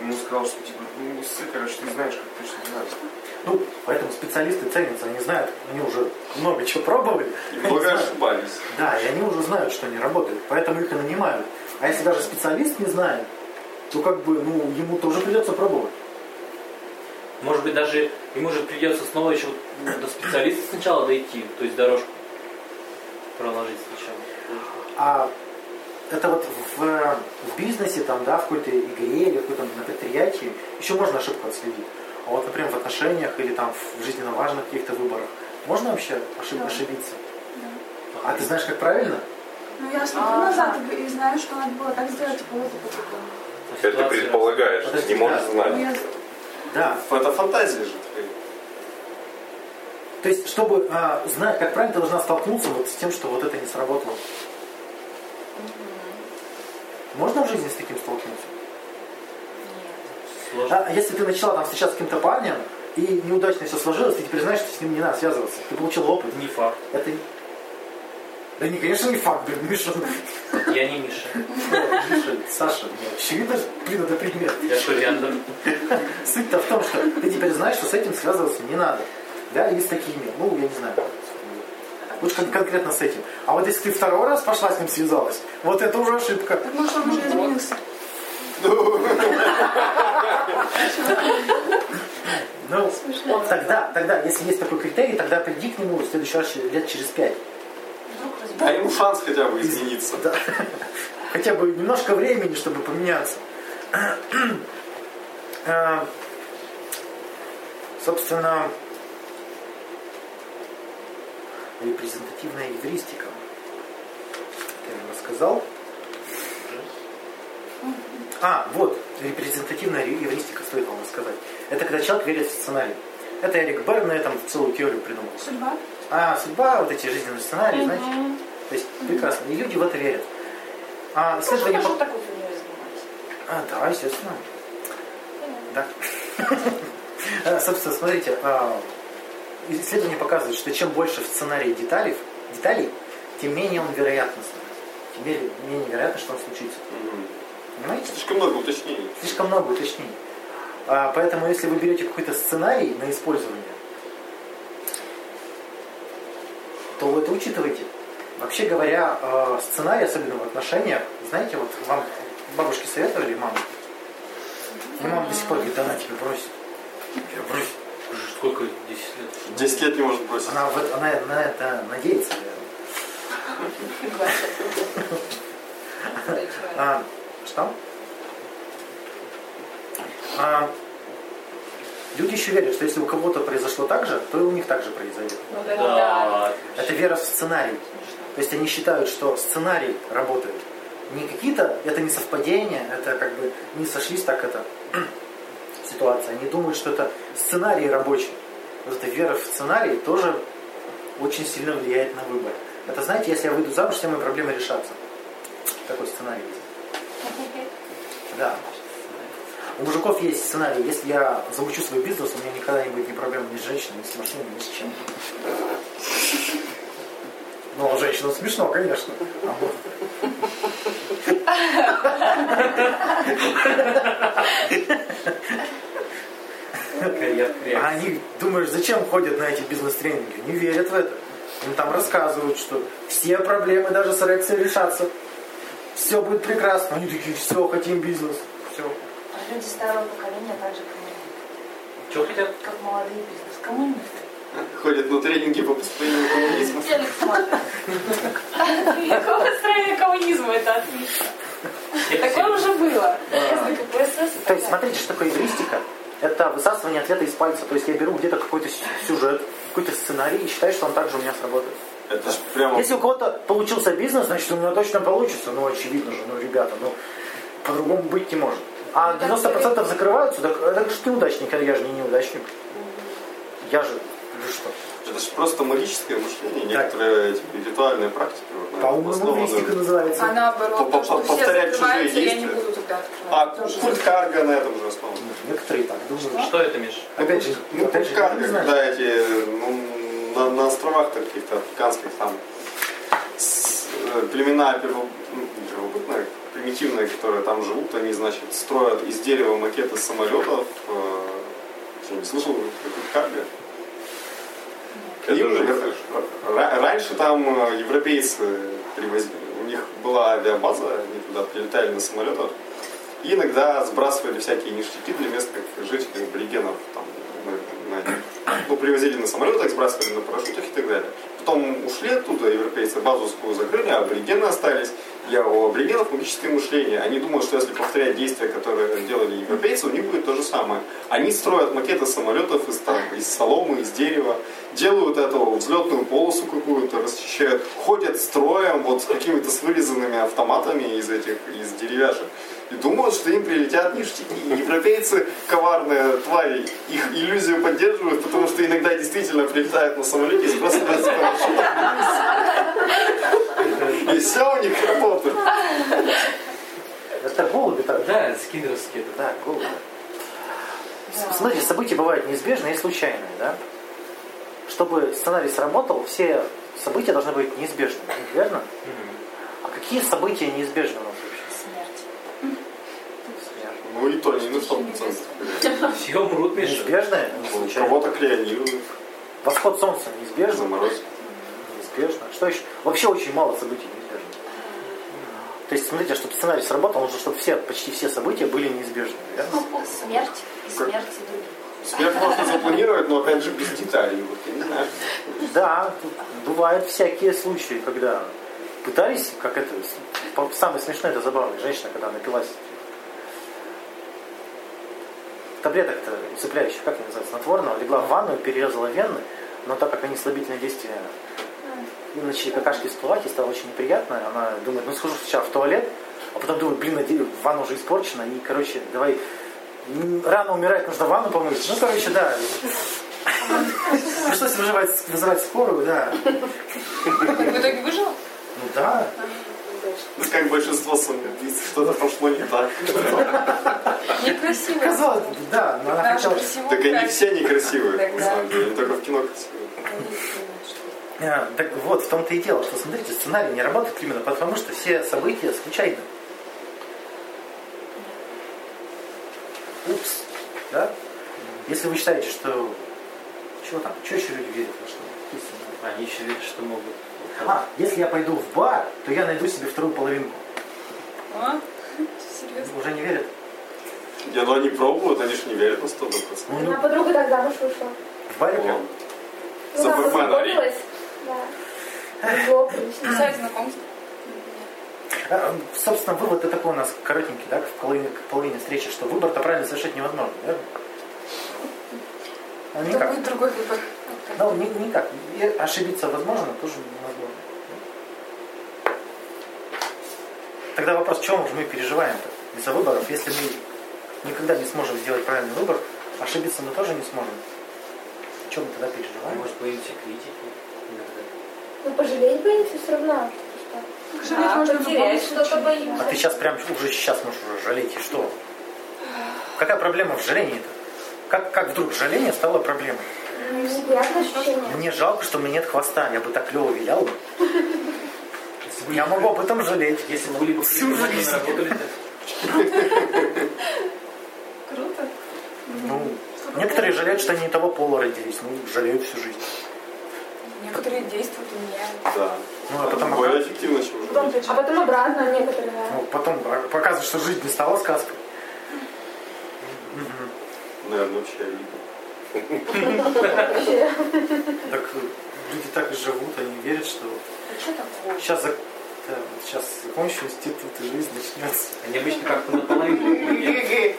ему сказал, что типа, ну не ссы, короче, ты знаешь, как точно не надо. Ну, поэтому специалисты ценятся, они знают, они уже много чего пробовали. И много ошибались. Да, и они уже знают, что они работают, поэтому их и нанимают. А если даже специалист не знает, то как бы, ну, ему тоже придется пробовать. Может быть, даже ему же придется снова еще до специалиста сначала дойти, то есть дорожку проложить сначала. А это вот в, в бизнесе, там, да, в какой-то игре или в каком-то на предприятии еще можно ошибку отследить. А вот, например, в отношениях или там в жизненно важных каких-то выборах можно вообще ошиб- Да. ошибиться? А ты знаешь, как правильно? Ну, я смотрю А, назад да. и и знаю, что надо было так сделать, вот и по-другому. Это ты предполагаешь, ты Подожди, не можешь да. Знать. я- Да. Это фантазия же. То есть, чтобы а, знать, как правильно, ты должна столкнуться вот с тем, что вот это не сработало. Можно в жизни с таким столкнуться? Сложно. А если ты начала там встречаться с каким-то парнем, и неудачно все сложилось, ты теперь знаешь, что с ним не надо связываться. Ты получил опыт. Не факт. Это... Да не, конечно, не факт, блин, Миша. Я не Миша. Миша, Саша, очевидно, блин, это пример. Я Шурьяндер. Суть-то в том, что ты теперь знаешь, что с этим связываться не надо. Да, или с такими. Ну, я не знаю. Лучше кон- конкретно с этим. А вот если ты второй раз пошла с ним связалась, вот это уже ошибка. Так может он уже изменился. Ну, тогда, тогда, если есть такой критерий, тогда приди к нему в следующий раз лет через пять. Дай ему шанс хотя бы измениться. Да. Хотя бы немножко времени, чтобы поменяться. Э, Собственно, репрезентативная евристика. Я вам рассказал. А, вот, репрезентативная евристика, стоит вам рассказать. Это когда человек верит в сценарий. Это Эрик Берн на этом целую теорию придумал. Судьба. А судьба, вот эти жизненные сценарии, знаете. То есть прекрасно. И люди в это верят. А, Слушай, исследование тоже по- фигней занимаюсь. А, да, естественно. Да. А, Собственно, смотрите, а, исследования показывают, что чем больше в сценарии деталей, деталей тем менее он вероятностный. Тем менее, менее вероятно, что он случится. Мгм. Понимаете? Слишком много уточнений. Слишком много уточнений. А, поэтому, если вы берете какой-то сценарий на использование, то вы это учитываете. Вообще говоря, э, сценарий, особенно в отношениях, знаете, вот вам бабушки советовали, мама? И мама до сих пор говорит, да она тебя бросит. Тебя бросит. Сколько? 10 лет? 10 лет не может бросить. Она, в это- она на это надеется, наверное. А, что? А, люди еще верят, что если у кого-то произошло так же, то и у них так же произойдет. Ну. Да. Это вера в сценарий. То есть они считают, что сценарий работает. Не какие-то, это не совпадение, это как бы не сошлись так это ситуация. Они думают, что это сценарий рабочий. Вот эта вера в сценарий тоже очень сильно влияет на выбор. Это знаете, если я выйду замуж, все мои проблемы решатся. Такой сценарий есть. Да. У мужиков есть сценарий. Если я замучу свой бизнес, у меня никогда не будет ни проблем ни с женщиной, ни с машиной, ни с чем. Ну, а женщинам смешно, конечно. А А они, думаешь, зачем ходят на эти бизнес-тренинги? Не верят в это. Им там рассказывают, что все проблемы даже с эрекцией решатся. Все будет прекрасно. Они такие, все, хотим бизнес. Все. А люди старого поколения также коммунисты. Что хотят? Как молодые бизнес. Коммунисты. Ходят на тренинги по построению коммунизма. Смотрят. Какое построение коммунизма? Это отлично. Такое уже было. То есть, смотрите, что такое эвристика. Это высасывание ответа из пальца. То есть я беру где-то какой-то сюжет, какой-то сценарий и считаю, что он также у меня сработает. Это ж прямо... Если у кого-то получился бизнес, значит у меня точно получится. Ну, очевидно же, ну, ребята, ну, по-другому быть не может. А 90% закрываются, так это же ты неудачник, а я же не неудачник. Я же Вы что? Это же просто магическое мышление, некоторые эти ритуальные практики. По-моему, мистика называется. А наоборот, то, что Повторять чужие я не действия. буду тогда А культ карга на этом же основан. Некоторые так думают. Что это, Миш? Опять же, Ну, опять культ же, карга, когда эти, ну, на, на островах каких-то африканских там с- э, племена перво, ну, первобытные, примитивные, которые там живут, они, значит, строят из дерева макеты самолетов. Э, что, не слышал культ карга? Им Раньше там э, европейцы привозили, у них была авиабаза, они туда прилетали на самолетах и иногда сбрасывали всякие ништяки для местных жителей, аборигенов. Там, на- на- ну, привозили на самолетах, сбрасывали на парашютах и так далее. Потом ушли оттуда, европейцы базу свою закрыли, а аборигены остались. Я у аборигенов магическое мышление. Они думают, что если повторять действия, которые делали европейцы, у них будет то же самое. Они строят макеты самолетов из, там, из соломы, из дерева, делают эту взлетную полосу какую-то, расчищают, ходят строем вот с какими-то с вырезанными автоматами из этих, из деревяшек. И думают, что им прилетят ништяки. И Европейцы, коварные твари, их иллюзию поддерживают, потому что иногда действительно прилетают на самолете и сбрасывают с парашютом. И все у них работает. Это голуби так. Да, скиннеровские. это. Да, голуби. Смотрите, события бывают неизбежные и случайные, да? Чтобы сценарий сработал, все события должны быть неизбежными, верно? А какие события неизбежны Ну и то не на 100%. Все умрут, Миша. Неизбежные? Не Ну, случайные. Кого-то клеонируют, Восход солнца неизбежно? заморозят. Неизбежно. Что еще? Вообще очень мало событий неизбежно. То есть, смотрите, чтобы сценарий сработал, нужно, чтобы все, почти все события были неизбежны, верно? Смерть и смерть других. Смерть можно запланировать, но опять же без деталей. Вот, я не знаю. Да, бывают всякие случаи, когда пытались, как это, самое смешное, это забавно, женщина, когда напилась таблеток-то усыпляющих, как они называются, снотворного, легла в ванную, перерезала вены, но так как они слабительное действие, и начали какашки всплывать, и стало очень неприятно, она думает, ну схожу сначала в туалет, а потом думает, блин, ванна уже испорчена, и, короче, давай, рано умирать, нужно ванну помыть. Ну, короче, да. Пришлось вызывать, вызывать скорую, да. В итоге выжила? Ну да. Ну, как большинство самоубийц, что-то пошло не так. Некрасиво. Казалось бы, да, но она хотела... Так они все некрасивые, на самом деле, только в кино красивые. А, так вот, в том-то и дело, что, смотрите, сценарий не работает именно потому, что все события случайны. Упс. Да? Если вы считаете, что... Чего там? Что еще люди верят? во что? Они еще верят, что могут. А, если я пойду в бар, то я найду себе вторую половинку. А? Серьезно? Уже не верят? Я, ну они пробуют, они же не верят на 100%. Ну, У меня подруга так замуж вышла. в баре прям? Ну, За она бармена. Да. Сайт знакомств. А, Собственно, вывод такой у нас коротенький, да, в половине, к половине встречи, что выбор-то правильно совершить невозможно, верно? Ну, Это никак. будет другой выбор. Ну, ни- никак. И ошибиться возможно, тоже невозможно. Тогда вопрос, чего же мы переживаем-то из-за выборов, если мы никогда не сможем сделать правильный выбор, ошибиться мы тоже не сможем. Чем мы тогда переживаем? Может, боимся критики иногда. Ну, пожалеть боимся все равно. что Жалеть А, можно в потерять что-то боимся. А ты сейчас прям уже сейчас можешь уже жалеть, и что? Какая проблема в жалении-то? Как, как вдруг жаление стало проблемой? Ну, неприятное ощущение. Мне жалко, что у меня нет хвоста, я бы так клево вилял бы. Я могу об этом жалеть. Если бы были бы Всю жизнь. Круто. Ну, некоторые жалеют, что они не того пола родились. Ну, жалеют всю жизнь. Некоторые действуют у меня. Да. Ну, а потом, Более эффективно, чем. Потом- а потом обратно некоторые. ну, потом показывают, что жизнь не стала сказкой. Наверное, вообще обидно. Так э, люди так и живут, они верят, что А что такое? сейчас, да, вот сейчас закончу институт и жизнь начнется. Они обычно как-то наполовину.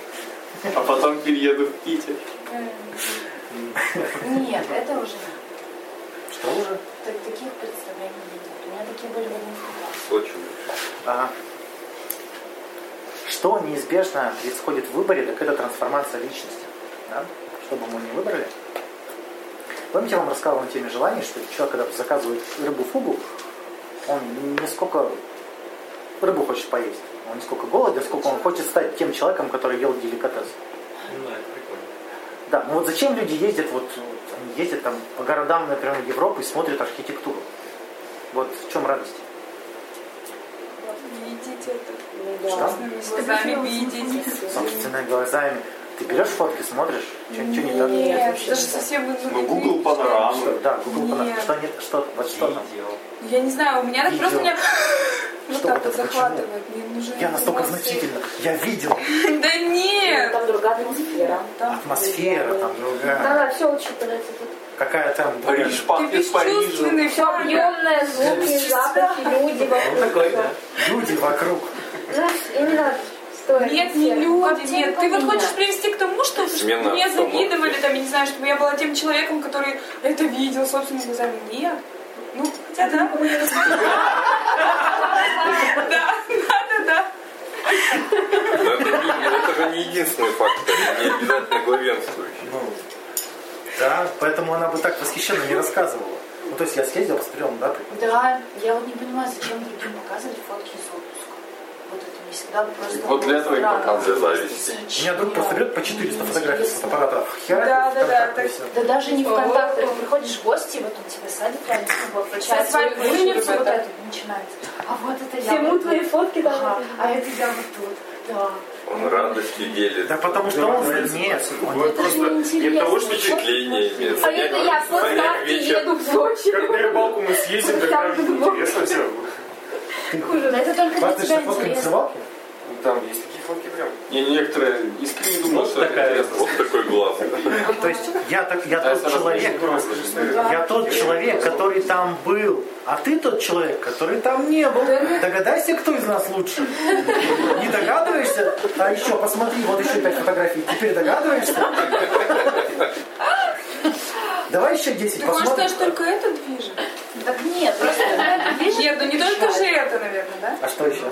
А потом перееду в Питер. Нет, это уже. Что уже? Так- Таких представлений нет. У меня такие были в классах. Сочи. А, что неизбежно происходит в выборе, так это трансформация личности. Да? Что бы мы ни выбрали, Помните, я вам рассказывал на теме желаний, что человек, когда заказывает рыбу фугу, он не сколько рыбу хочет поесть, он не сколько голоден, сколько он хочет стать тем человеком, который ел деликатес. Ну да, это прикольно. Да, ну вот зачем люди ездят, вот, вот они ездят там по городам, например, Европы и смотрят архитектуру? Вот в чем радость? Видеть это. Ну да. Собственными глазами видеть. Собственными глазами. Ты берешь фотки, смотришь, что, не так? Нет, это же совсем Ну. Google панорамы. Что, да, Google Панорама. Что, нет, что, вот что там? Я не знаю, у меня так просто меня вот Что так это? вот Почему? захватывает. Мне нужны Я настолько значительно. Я видел Да Ну, нет! Там другая атмосфера. Атмосфера там другая. Да-да, все учитывается тут. Какая там... Париж пахнет Парижем. бесчувственный, Все объемное, звуки, запахи, люди вокруг. Такой, да. Люди вокруг. Ну, именно стоит. Нет, не люди, нет. Ты вот хочешь привести к тому, что чтобы Смена мне завидовали, там, я не знаю, чтобы я была тем человеком, который это видел собственными глазами. Нет. Ну, хотя да. Да, да, да, да. Но это, же не единственный фактор, не обязательно главенствующий. Ну, да, поэтому она бы так восхищенно не рассказывала. Ну, то есть я съездил, посмотрел, да, прикольно. Да, я вот не понимаю, зачем другим показывать фотки из отпуска. Вот это мне всегда просто... Вот для этого и показывают. Для зависти. У меня друг просто берет по 400 фотографий с фотоаппарата. Хера, Да, да, да, так-. Да даже не ВКонтакте, ты приходишь в гости, и вот он тебя садит прямо, вот, включает свою вот эту, и начинается. А вот это я. Всему твои фотки там. А это я вот тут. Да. Он радостью делит. Да потому что он нет. он Вот же просто нет того, что впечатление имеет. А это я с Ластавки еду в Сочи. Как на рыбалку мы съездим, тогда интересно все. Хуже. Но это только для тебя интересно. Там есть такие фотки прям. Не, некоторые искренне думают, что это такая интересно. Вот такой глаз. То есть я, так, я Да, тот человек, я тот человек, который там был, а ты тот человек, который там не был. Догадайся, кто из нас лучше. Не догадываешься? А еще посмотри, вот еще пять фотографий. Теперь догадываешься? Давай еще 10 Ты хочешь посмотрим. сказать, что только это движет? Так нет, просто Нет, ну не только же это, наверное, да? А что еще?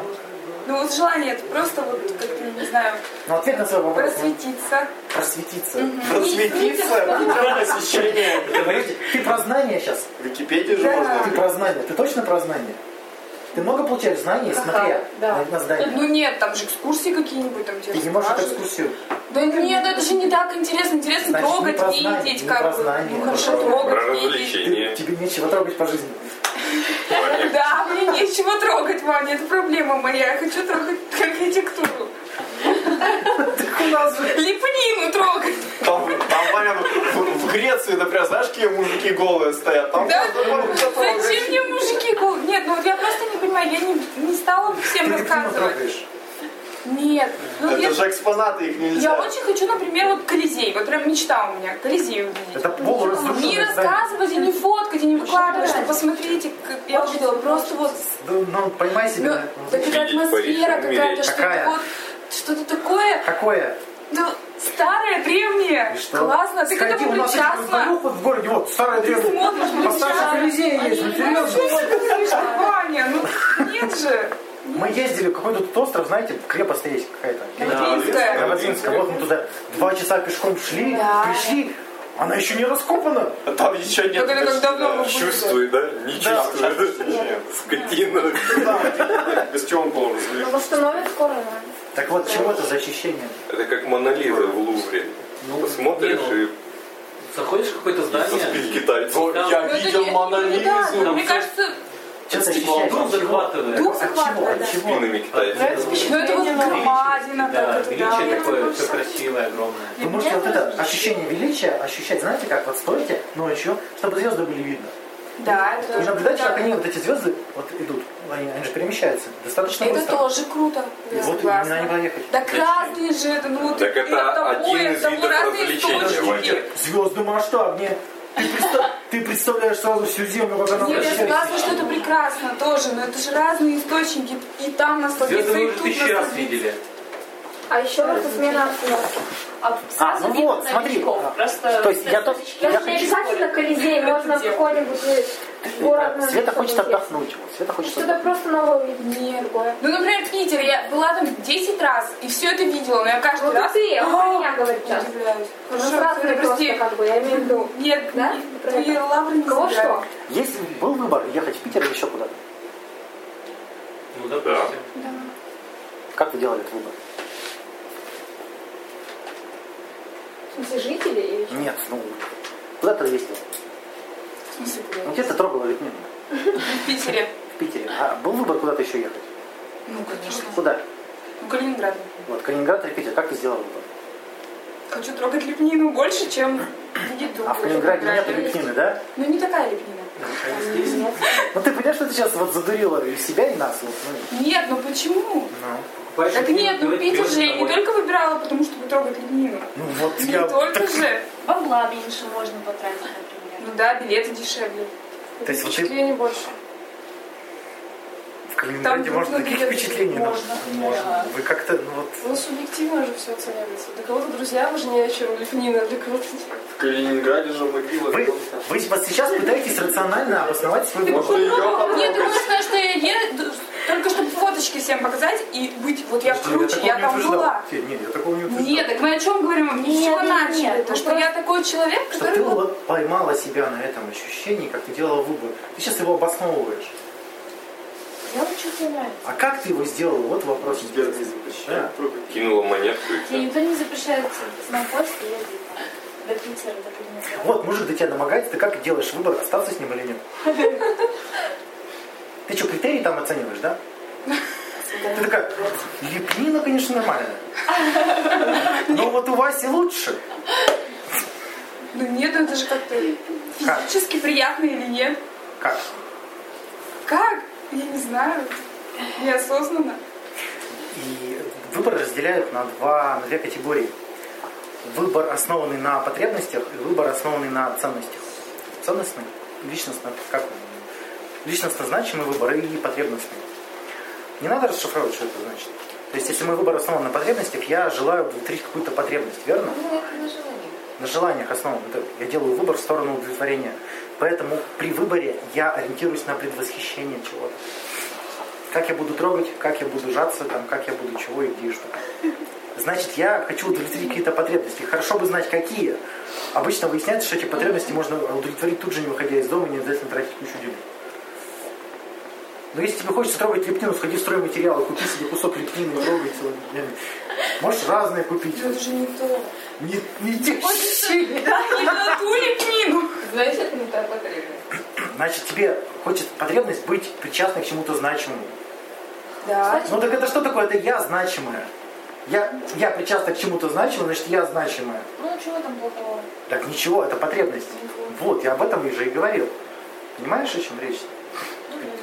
Ну вот желание, это просто вот, как-то, не знаю, Ну, ответ на свой вопрос. просветиться. Просветиться. Просветиться, посещение. Подожди, Ты про знания сейчас? В Википедии же можно. Ты про знания. Ты точно про знания? Ты много получаешь знаний, смотря да. на, на здание? Ну нет, там же экскурсии какие-нибудь там тебе Ты не можешь экскурсию. Да нет, это же не так интересно. Интересно Значит, не трогать, про знания, видеть, не как про знания. Ну хорошо, Про трогать, Про видеть. развлечение. Тебе нечего трогать по жизни. Да, мне нечего трогать, Ваня, это проблема моя. Я хочу трогать архитектуру. Так у нас же... Лепнину трогать. Там, там Ваня, Греции, например, знаешь, какие мужики голые стоят? Там Да, зачем мне мужики гол- Нет, ну вот я просто не понимаю, я не, не стала всем рассказывать. Нет. Ну, я, Это же экспонаты, их нельзя. я очень хочу, например, вот Колизей. Вот прям мечта у меня. Колизей увидеть. Это полуразрушенное Не здание. рассказывать и не фоткать, и не выкладывать, что посмотрите, как я увидела. Просто вот Ну, ну, поймай себя. ну, так это атмосфера какая-то, что-то вот, что-то такое, Какое? Ну, старое, древнее, И что? классно, ты к Сходи, этому у нас причастна. вот в городе, вот, старая древняя. смотришь, мы Постарше сейчас- Колизея есть, ну серьезно. Ваня, ну нет же. Мы ездили в какой-то тут остров, знаете, крепость есть какая-то. Литвинская. Новодвинская. Вот мы туда два часа пешком шли, Да. пришли, она еще не раскопана. А Там ничего нет. Так это как давно были. Чувствует, да? Не чувствует. Скотина. Без чего он должен Ну, восстановят скоро, да. Так вот, чего это за ощущение? Это как Монолиза в Лувре. Ну, Смотришь не, ну, и Заходишь в какое-то здание, спин китайцев. там Я Ну, это видел не- Монолизу. да, Мне кажется, Что ощущаешь? дух От чего? захватывает. дух От чего? захватывает. Чего? Спинами китайцев. Ну это вот громадина, Да, так это, величие да. такое, все красивое, огромное. Вы можете вот это ощущение величия ощущать, знаете, как вот стоите ночью, чтобы звезды были видно. Да, это И круто. как они, вот эти звезды, вот идут, они, они же перемещаются достаточно Это быстро. тоже круто. Я вот согласна. именно они ехать. Так разные же это, ну вот Так это того, один из видов разные развлечения. Звезды масштабнее. Ты, представ- ты представляешь сразу всю землю, как она Нет, я согласна, что это прекрасно тоже, но это же разные источники. И там насладиться, Звезды мы и уже тут тысячи раз видели. А еще это смена обстановки. А, сразу ну вот, смотри. Просто То есть я я не очень обязательно. Колизей, можно какой-нибудь Город Света хочет отдохнуть. Света хочет Что-то просто новое. Нет. Другое. Ну, например, Питер, я была там 10 раз, и все это видела, но я каждый Вот раз... ты, а «А, про меня говорит сейчас. удивляюсь. У нас Хорошо, прости. как бы, я имею в виду. Нет, Да? не- твои лавры не Кого что? Есть был выбор ехать в Питер или еще куда-то? Ну, допустим. Да. Как вы делали этот выбор? В смысле, жители или что? Нет, ну куда ты ездил? В смысле, куда? Ну где ты трогала Литмину? В Питере. В Питере. А был выбор куда-то еще ехать? Ну, конечно. Куда? Ну, Калининград. Вот, Калининград или Питер? Как ты сделал выбор? Хочу трогать лепнину больше, чем еду. А в Калининграде нет лепнины, да? Ну, не такая лепнина. Нет. Ну ты понимаешь, что ты сейчас вот задурила и себя, и нас? Ну, Нет, ну почему? ну. Покупаешь Так нет, ну Питер же я не только выбирала, потому чтобы трогать лепнину. Ну вот Не я... только же. Бабла меньше можно потратить. Ну да, билеты дешевле. То есть вот ты больше. В Калининграде можно таких впечатлений. ну, Можно, Можно. Вы как-то, ну вот... Ну, субъективно же все оценивается. Для кого-то друзья важнее, чем лепнина, для кого-то. В Калининграде же могила. Вы, вы вот сейчас пытаетесь рационально обосновать свой. Может, ее Нет, ты можешь сказать, что я еду, только чтобы фоточки всем показать и быть, вот я круче, я там была. Нет, я такого не утверждал. Нет, так мы о чем говорим? Нет, с чего нет, начали? нет, То, ну что я такой человек, Что который ты вот... вот поймала себя на этом ощущении, как ты делала выбор. Ты сейчас его обосновываешь. Я вот что тебе нравится. А как ты его сделала? Вот вопрос. Тебя не запрещают трогать. Кинула монетку и никто не запрещает с и ездить до Питера, до Калининграда. Вот, мужик до тебя домогается, ты как делаешь выбор, остаться с ним или нет? Ты что, критерии там оцениваешь, да? Ты такая, лепнина, конечно, нормальная. Но вот у Васи лучше. Ну нет, это же как-то Как? физически приятно или нет? Как? Как? Я не знаю. Неосознанно. И выбор разделяют на, два, на две категории. Выбор, основанный на потребностях, и выбор, основанный на ценностях. Ценностный, личностно, как личностно значимый выбор и потребностный. Не надо расшифровывать, что это значит. То есть, если мой выбор основан на потребностях, я желаю удовлетворить какую-то потребность, верно? Ну, это на желание. На желаниях основан. Это я делаю выбор в сторону удовлетворения. Поэтому при выборе я ориентируюсь на предвосхищение чего-то. Как я буду трогать, как я буду жаться, там, как я буду чего и где что. Значит, я хочу удовлетворить какие-то потребности. Хорошо бы знать, какие. Обычно выясняется, что эти потребности можно удовлетворить тут же, не выходя из дома, не обязательно тратить кучу денег. Но если тебе хочется трогать лепнину, сходи в стройматериалы, купи себе кусок лепнины и трогай целый день. Можешь разные купить. Это же не то. Не, не те- Да, не на ту лепнину. Значит, это не та потребность. Значит, тебе хочет потребность быть причастной к чему-то значимому. Да. Ну так это что такое? Это я значимая. Я, я причастна к чему-то значимому, значит я значимая. Ну, чего там плохого? Так ничего, это потребность. Вот, я об этом уже и говорил. Понимаешь, о чем речь?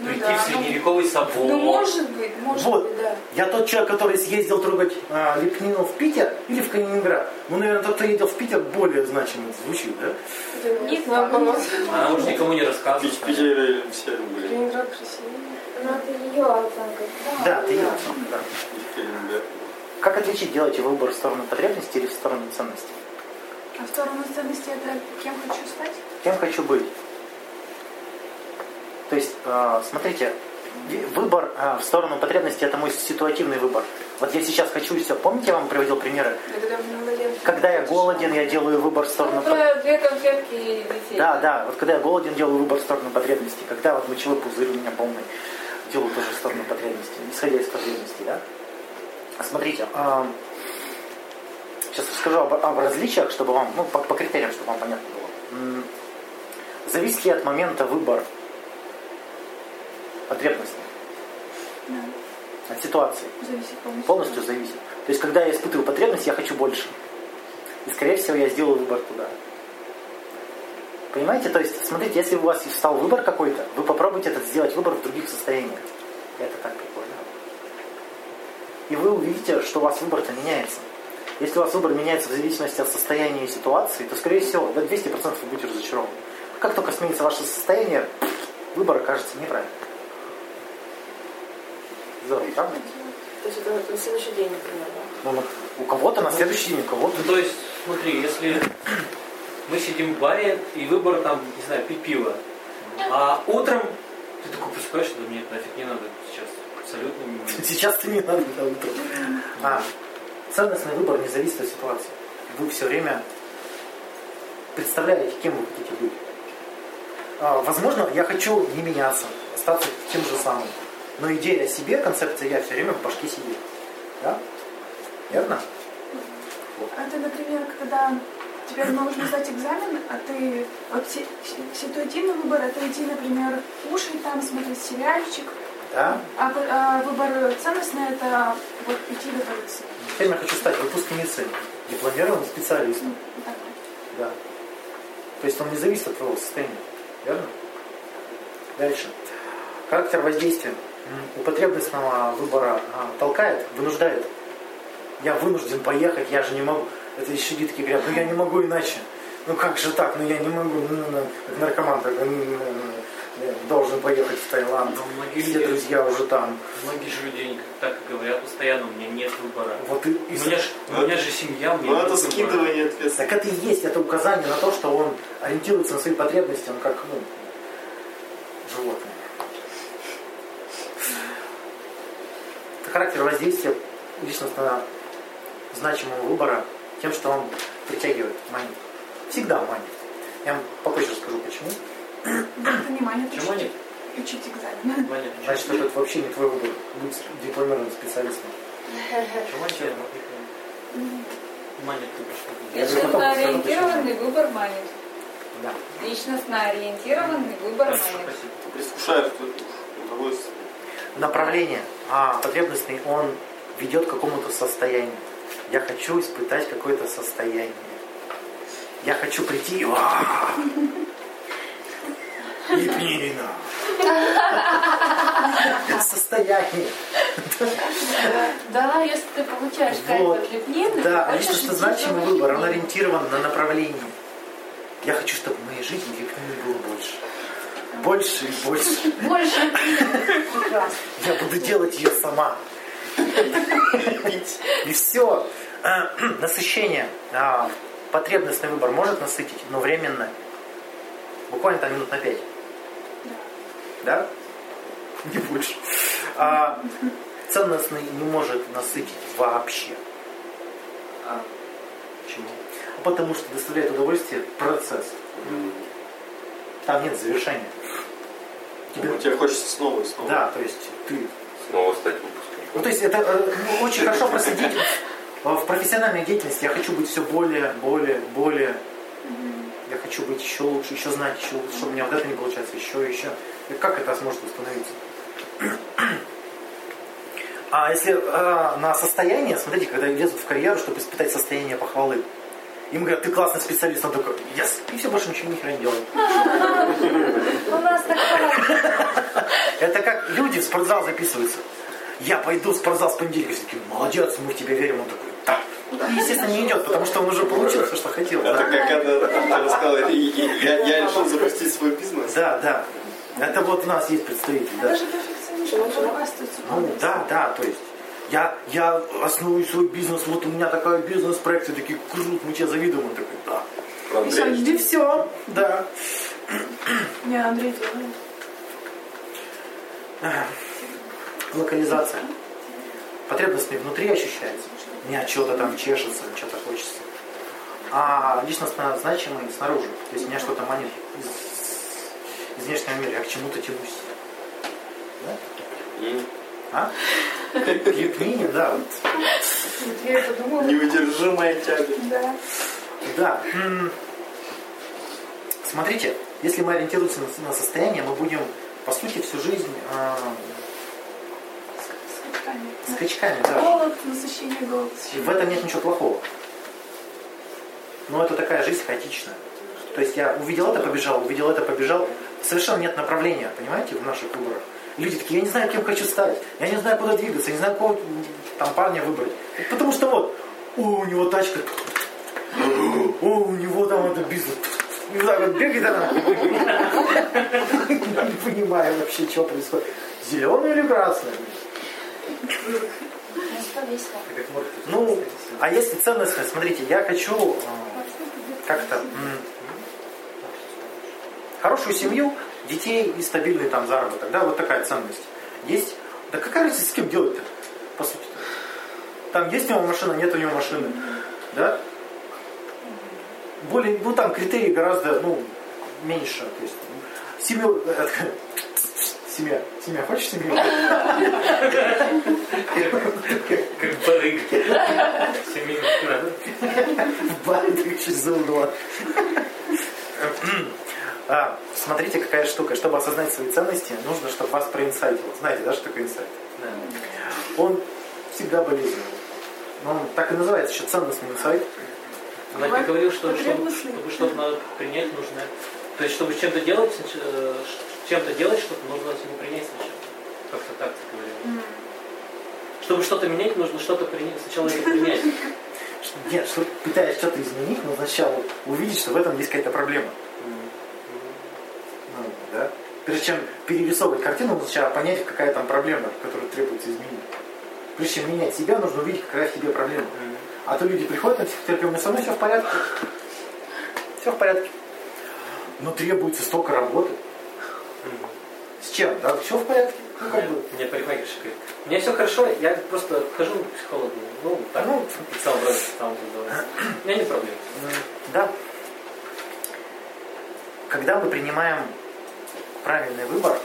Ну Прийти да, в средневековый собор. Ну, может быть, может Вот. быть, да. Я тот человек, который съездил трогать а, лепнину в Питер или в Калининград. Ну, наверное, тот, кто ездил в Питер, более значимо звучит, да? Нет, наоборот. Она уже никому не рассказывает. В Питере все были. Калининград красивее. Ну, это ее оценка. Да, ты ее оценка, да. Как отличить, делаете выбор в сторону потребности или в сторону ценности? А в сторону ценности это кем хочу стать? Кем хочу быть? То есть, э, смотрите, выбор э, в сторону потребности это мой ситуативный выбор. Вот я сейчас хочу и все. Помните, я вам приводил примеры? Когда я голоден, я делаю выбор в Ну, сторону про две конфетки и детей. Да, да, вот когда я голоден, делаю выбор в сторону потребности. Когда вот мочевой пузырь у меня полный, делаю тоже в сторону потребности, исходя из потребностей, да? Смотрите, а, сейчас расскажу об, об различиях, чтобы вам, ну, по, по критериям, чтобы вам понятно было. Зависит ли от момента выбор потребностей? От ситуации. Зависит полностью. Полностью зависит. То есть, когда я испытываю потребность, я хочу больше. И, скорее всего, я сделаю выбор туда. Понимаете? То есть, смотрите, если у вас встал выбор какой-то, вы попробуйте этот сделать выбор в других состояниях. Это так прикольно. И вы увидите, что у вас выбор-то меняется. Если у вас выбор меняется в зависимости от состояния и ситуации, то, скорее всего, до 200% вы будете разочарованы. Как только сменится ваше состояние, выбор окажется неправильным. Здорово, правда? То есть это на следующий день, например, да? Ну, у кого-то на следующий день, у кого-то... Ну, то есть, смотри, если мы сидим в баре, и выбор там, не знаю, пить пиво. А утром ты такой просыпаешься, да нет, нафиг не надо сейчас. Абсолютно не Сейчас-то не надо на утро. А, ценностный выбор не зависит от ситуации. Вы все время представляете, кем вы хотите быть. А, возможно, я хочу не меняться, остаться тем же самым. Но идея о себе, концепция я все время в башке сидит. Да? Верно? А ты, например, когда тебе нужно сдать экзамен, а ты вот си- си- ситуативный выбор, это идти, например, кушать там, смотреть сериальчик, Да? а, а выбор ценностный это вот идти готовиться. Теперь я хочу стать выпускницей, дипломированным специалистом. Так. Да. То есть он не зависит от твоего состояния. Верно? Дальше. Характер воздействия. У потребностного выбора а, толкает, вынуждает. Я вынужден поехать, я же не могу. Это еще люди такие говорят, ну я не могу иначе. Ну как же так, ну я не могу. Ну, ну, ну, как наркоман такой, ну, ну, ну, должен поехать в Таиланд. Но многие Все люди- друзья уже там. Многие же люди так и говорят постоянно, у меня нет выбора. Вот и, и У меня же, у меня же семья, у меня Ну нет это выбора. скидывание ответственности. Так это и есть, это указание на то, что он ориентируется на свои потребности, он как, ну, животное. Это характер воздействия личностно значимого выбора тем, что он притягивает, манит. Всегда манит. Я вам попозже расскажу, почему. Это не манит Почему нет? учить экзамен. Ваня, ты Значит, это вообще не твой выбор. Будь дипломированным специалистом. Почему тебе? Маня, ты пошла. Я говорю, потом расскажу, Личностно-ориентированный выбор манит. Да. Личностно-ориентированный выбор Хорошо, манит. это удовольствие. Направление а, потребностный, он ведет к какому-то состоянию. Я хочу испытать какое-то состояние. Я хочу прийти. «Ва!» Лепнина. Состояние. Да, если ты получаешь кайф от лепнины, Да, а идти значимый выбор, он ориентирован на направление. Я хочу, чтобы в моей жизни лепнины было больше. Больше и больше. Больше. Я буду делать ее сама. И все. Насыщение. А, Потребностный выбор может насытить, но временно. Буквально там минут на пять. Да? Не больше. А ценностный не может насытить вообще. Почему? Потому что доставляет удовольствие процесс. Там нет завершения. Тебе- Ну, Тебе хочется снова и снова. Да, то есть ты Снова стать выпускником. ну, то есть это э, ну, очень хорошо проследить в, в профессиональной деятельности. Я хочу быть все более, более, более. Я хочу быть еще лучше, еще знать, еще лучше, чтобы у меня вот это не получается, еще, еще. И как это сможет установиться? А если э, на состояние, смотрите, когда лезут в карьеру, чтобы испытать состояние похвалы, им говорят, ты классный специалист, он такой, yes, и все, больше ничего ни хера не делает. У нас так. Это как люди в спортзал записываются. Я пойду в спортзал с понедельника. Все такие, молодец, мы в тебя верим. Он такой, да. И, естественно, не идет, потому что он уже получил все, что хотел. Это как когда ты рассказал, и- и- я, решил запустить свой бизнес. да. да. Это вот у нас есть представитель, да. Ну, да, да, то есть я, я основываю свой бизнес, вот у меня такая бизнес-проект, все такие, круто, мы тебе завидуем. Он такой, да. Про И все, да. Не, Андрей. Локализация. Потребность не внутри ощущается. Не что-то там чешется, что-то хочется. А личностно значимый снаружи. То есть меня что-то манит из, из внешнего мира. Я к чему-то тянусь. Да? А? Да. вот. Неудержимая тяга. Да. Да. Смотрите, если мы ориентируемся на, состояние, мы будем, по сути, всю жизнь а, Скачками. Да. Голод, насыщение, голод. В этом нет ничего плохого. Но это такая жизнь хаотичная. То есть я увидел это, побежал, увидел это, побежал. Совершенно нет направления, понимаете, в наших выборах. Люди такие, я не знаю, кем хочу стать, я не знаю, куда двигаться, я не знаю, какого там парня выбрать. Потому что вот, о, у него тачка, о, у него там это бизнес. И вот так вот бегает она. Не понимаю вообще, что происходит. Зеленый или красный? Ну, а если ценность, смотрите, я хочу э, как-то хорошую семью, детей и стабильный там заработок, да, вот такая ценность. Есть. Да какая разница, с кем делать-то, по сути -то? Там есть у него машина, нет у него машины, да? Более, ну там критерии гораздо, ну, меньше. То есть, семью, э, семья, семья, хочешь семью? Как барыг. Семейный Барыг через угла. А, смотрите, какая штука. Чтобы осознать свои ценности, нужно, чтобы вас проинсайтило. Знаете, да, что такое инсайт? Он всегда болезненный. Но он так и называется еще ценностный инсайт. Она тебе говорила, что чтобы, чтобы что-то надо принять, нужно. То есть, чтобы чем-то делать, э, чем-то делать что-то, нужно ему принять сначала. Как-то так ты говорила. Чтобы что-то менять, нужно что-то принять, сначала это принять. Нет, что пытаясь что-то изменить, нужно сначала увидеть, что в этом есть какая-то проблема. Да? Прежде чем перерисовывать картину, нужно сначала понять, какая там проблема, которую требуется изменить. Прежде чем менять себя, нужно увидеть, какая в тебе проблема. А то люди приходят на психотерапию, у со мной все в порядке. Все в порядке. Но требуется столько работы. С чем? Да, все в порядке. Ну, как бы. Мне парикмахерша говорит, у меня все хорошо, я просто хожу к психологу. Ну, так, ну, сам образом, сам У меня нет проблем. Да. Когда мы принимаем правильный выбор,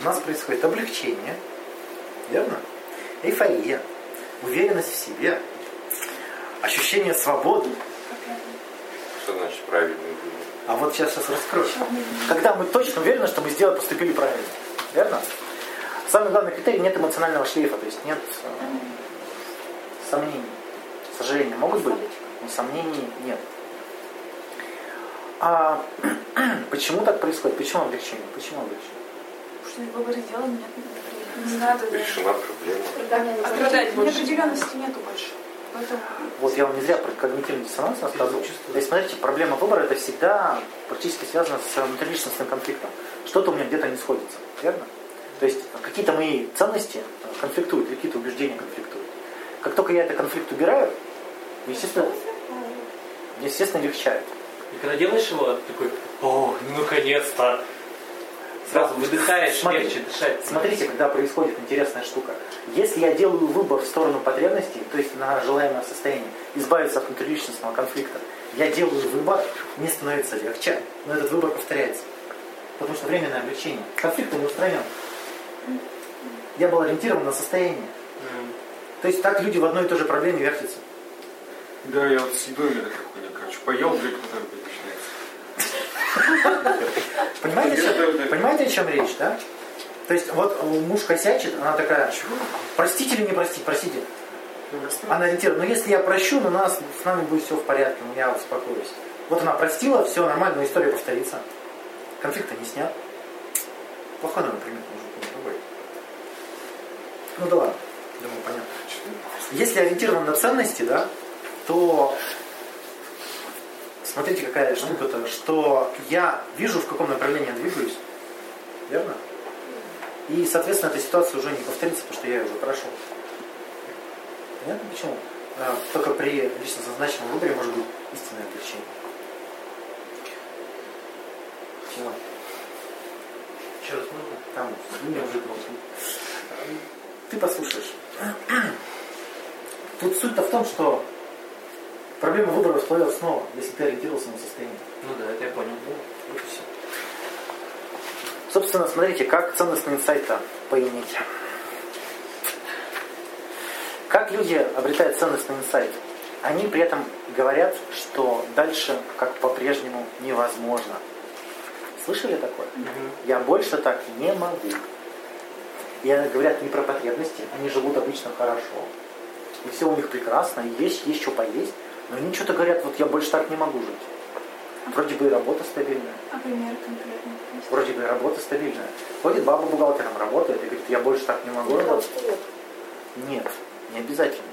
у нас происходит облегчение, верно? Эйфория, уверенность в себе, ощущение свободы. Что значит правильный выбор? А вот сейчас сейчас раскрою. Когда мы точно уверены, что мы сделали, поступили правильно. Верно? Самый главный критерий нет эмоционального шлейфа, то есть нет э, сомнений. Сожаления могут быть, но сомнений нет. А почему так происходит? Почему облегчение? Почему облегчение? Что выбор сделан, нет, не надо. Решена проблема. А страдать Неопределенности нету больше. Поэтому... Вот я вам не зря про когнитивный диссонанс рассказывал. То есть, смотрите, проблема выбора это всегда практически связана с внутриличностным конфликтом. Что-то у меня где-то не сходится. Верно? То есть какие-то мои ценности конфликтуют, какие-то убеждения конфликтуют. Как только я этот конфликт убираю, естественно, естественно легчает. И когда делаешь его, такой, о, ну наконец-то, Сразу выдыхаешь, Смотри, легче дышать. Смотрите, когда происходит интересная штука. Если я делаю выбор в сторону потребностей, то есть на желаемое состояние, избавиться от внутриличностного конфликта, я делаю выбор, мне становится легче, но этот выбор повторяется. Потому что временное облегчение. Конфликт не устранен. Я был ориентирован на состояние. То есть так люди в одной и той же проблеме вертятся. Да, я вот с едой меня такая хуйня, короче, поел, блядь, потом Понимаете, понимаете, о чем речь, да? То есть вот муж косячит, она такая, простите или не простить, простите. Она ориентирована, но если я прощу, но нас, с нами будет все в порядке, ну я успокоюсь. Вот она простила, все нормально, но история повторится. Конфликта не снят. Плохой номер пример, может другой. Ну да ладно, думаю, понятно. Если ориентирован на ценности, да, то смотрите, какая штука-то, что я вижу, в каком направлении я двигаюсь. Верно? И, соответственно, эта ситуация уже не повторится, потому что я ее уже прошел. Понятно почему? А, только при лично назначенном выборе может быть истинное облегчение. Все. Еще раз можно? Там, меня уже Ты послушаешь. Тут суть-то в том, что Проблема выбора всплывет снова, если ты ориентировался на состояние. Ну да, это я понял. Ну, вот все. Собственно, смотрите, как ценностный инсайт-то поиметь. Как люди обретают ценностный инсайт? Они при этом говорят, что дальше как по-прежнему невозможно. Слышали такое? Угу. Я больше так не могу. И они говорят не про потребности, они живут обычно хорошо. И все у них прекрасно, и есть, есть что поесть. Но они что-то говорят, вот я больше так не могу жить. Вроде бы и работа стабильная. А пример конкретно? Вроде бы и работа стабильная. Ходит баба бухгалтером, работает и говорит, я больше так не могу работать. Нет, не обязательно.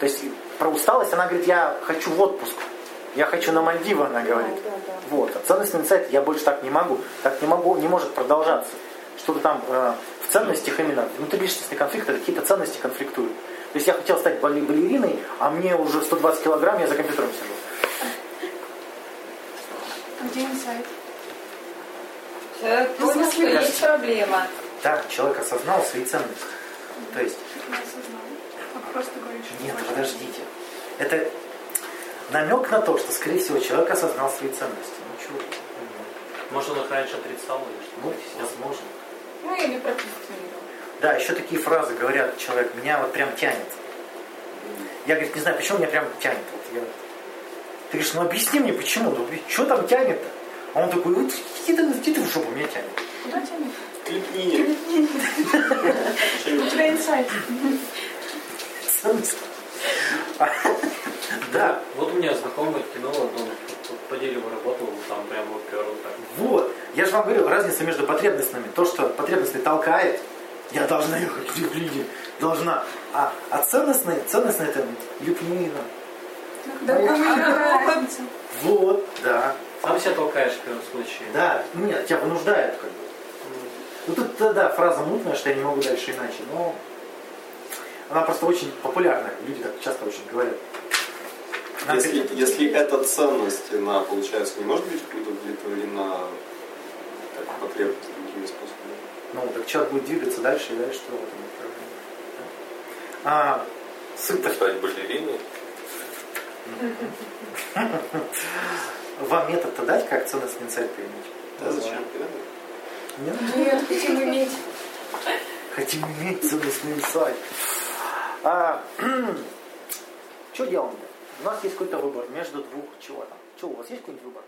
То есть про усталость она говорит, я хочу в отпуск. Я хочу на Мальдивы, она говорит. Да, да, да. Вот. А ценностный инсайт, я больше так не могу. Так не могу, не может продолжаться. Что-то там э, в ценностях именно, внутриличностные конфликты, какие-то ценности конфликтуют. То есть я хотел стать балериной, а мне уже 120 килограмм, я за компьютером сижу. Где инсайт? Человек в понял, что смысле, есть проблема. Да, человек осознал свои ценности. То есть, говоришь, нет, подождите. Это намек на то, что, скорее всего, человек осознал свои ценности. Ну, чего? Может, он их раньше отрицал или что? Ну, возможно. Ну или протестировал. Да, еще такие фразы говорят человек, меня вот прям тянет. Я, говорит, не знаю, почему меня прям тянет. Вот я... Ты говоришь, ну объясни мне, почему? Ну, что там тянет-то? А он такой, вот иди ты, иди ты в жопу, меня тянет. Куда тянет? Клепни. У тебя инсайт. Да, Вот у меня знакомый кинолог, он по дереву работал, там прям вот так. вот. Я же вам говорил, разница между потребностями. То, что потребностный толкает, я должна ехать к Люблине, должна. А, а ценностные, ценностные это Люблина. Да, разница? Вот, да. Сам себя толкаешь в первом случае. Да, нет, тебя вынуждают как бы. Ну тут, да, да, фраза мутная, что я не могу дальше иначе, но она просто очень популярная. Люди так часто очень говорят. Если, если эта ценность, она, получается, не может быть удовлетворена как потребность. Ну, так человек будет двигаться дальше и дальше в этом направлении. Да? А, сытость. Стать балериной. Вам метод-то дать, как ценностный инсайт применить? Да, зачем? Нет? Нет, хотим иметь. Хотим иметь ценностный инсайт. А, что делаем? У нас есть какой-то выбор между двух чего там. Что, у вас есть какой-нибудь выбор?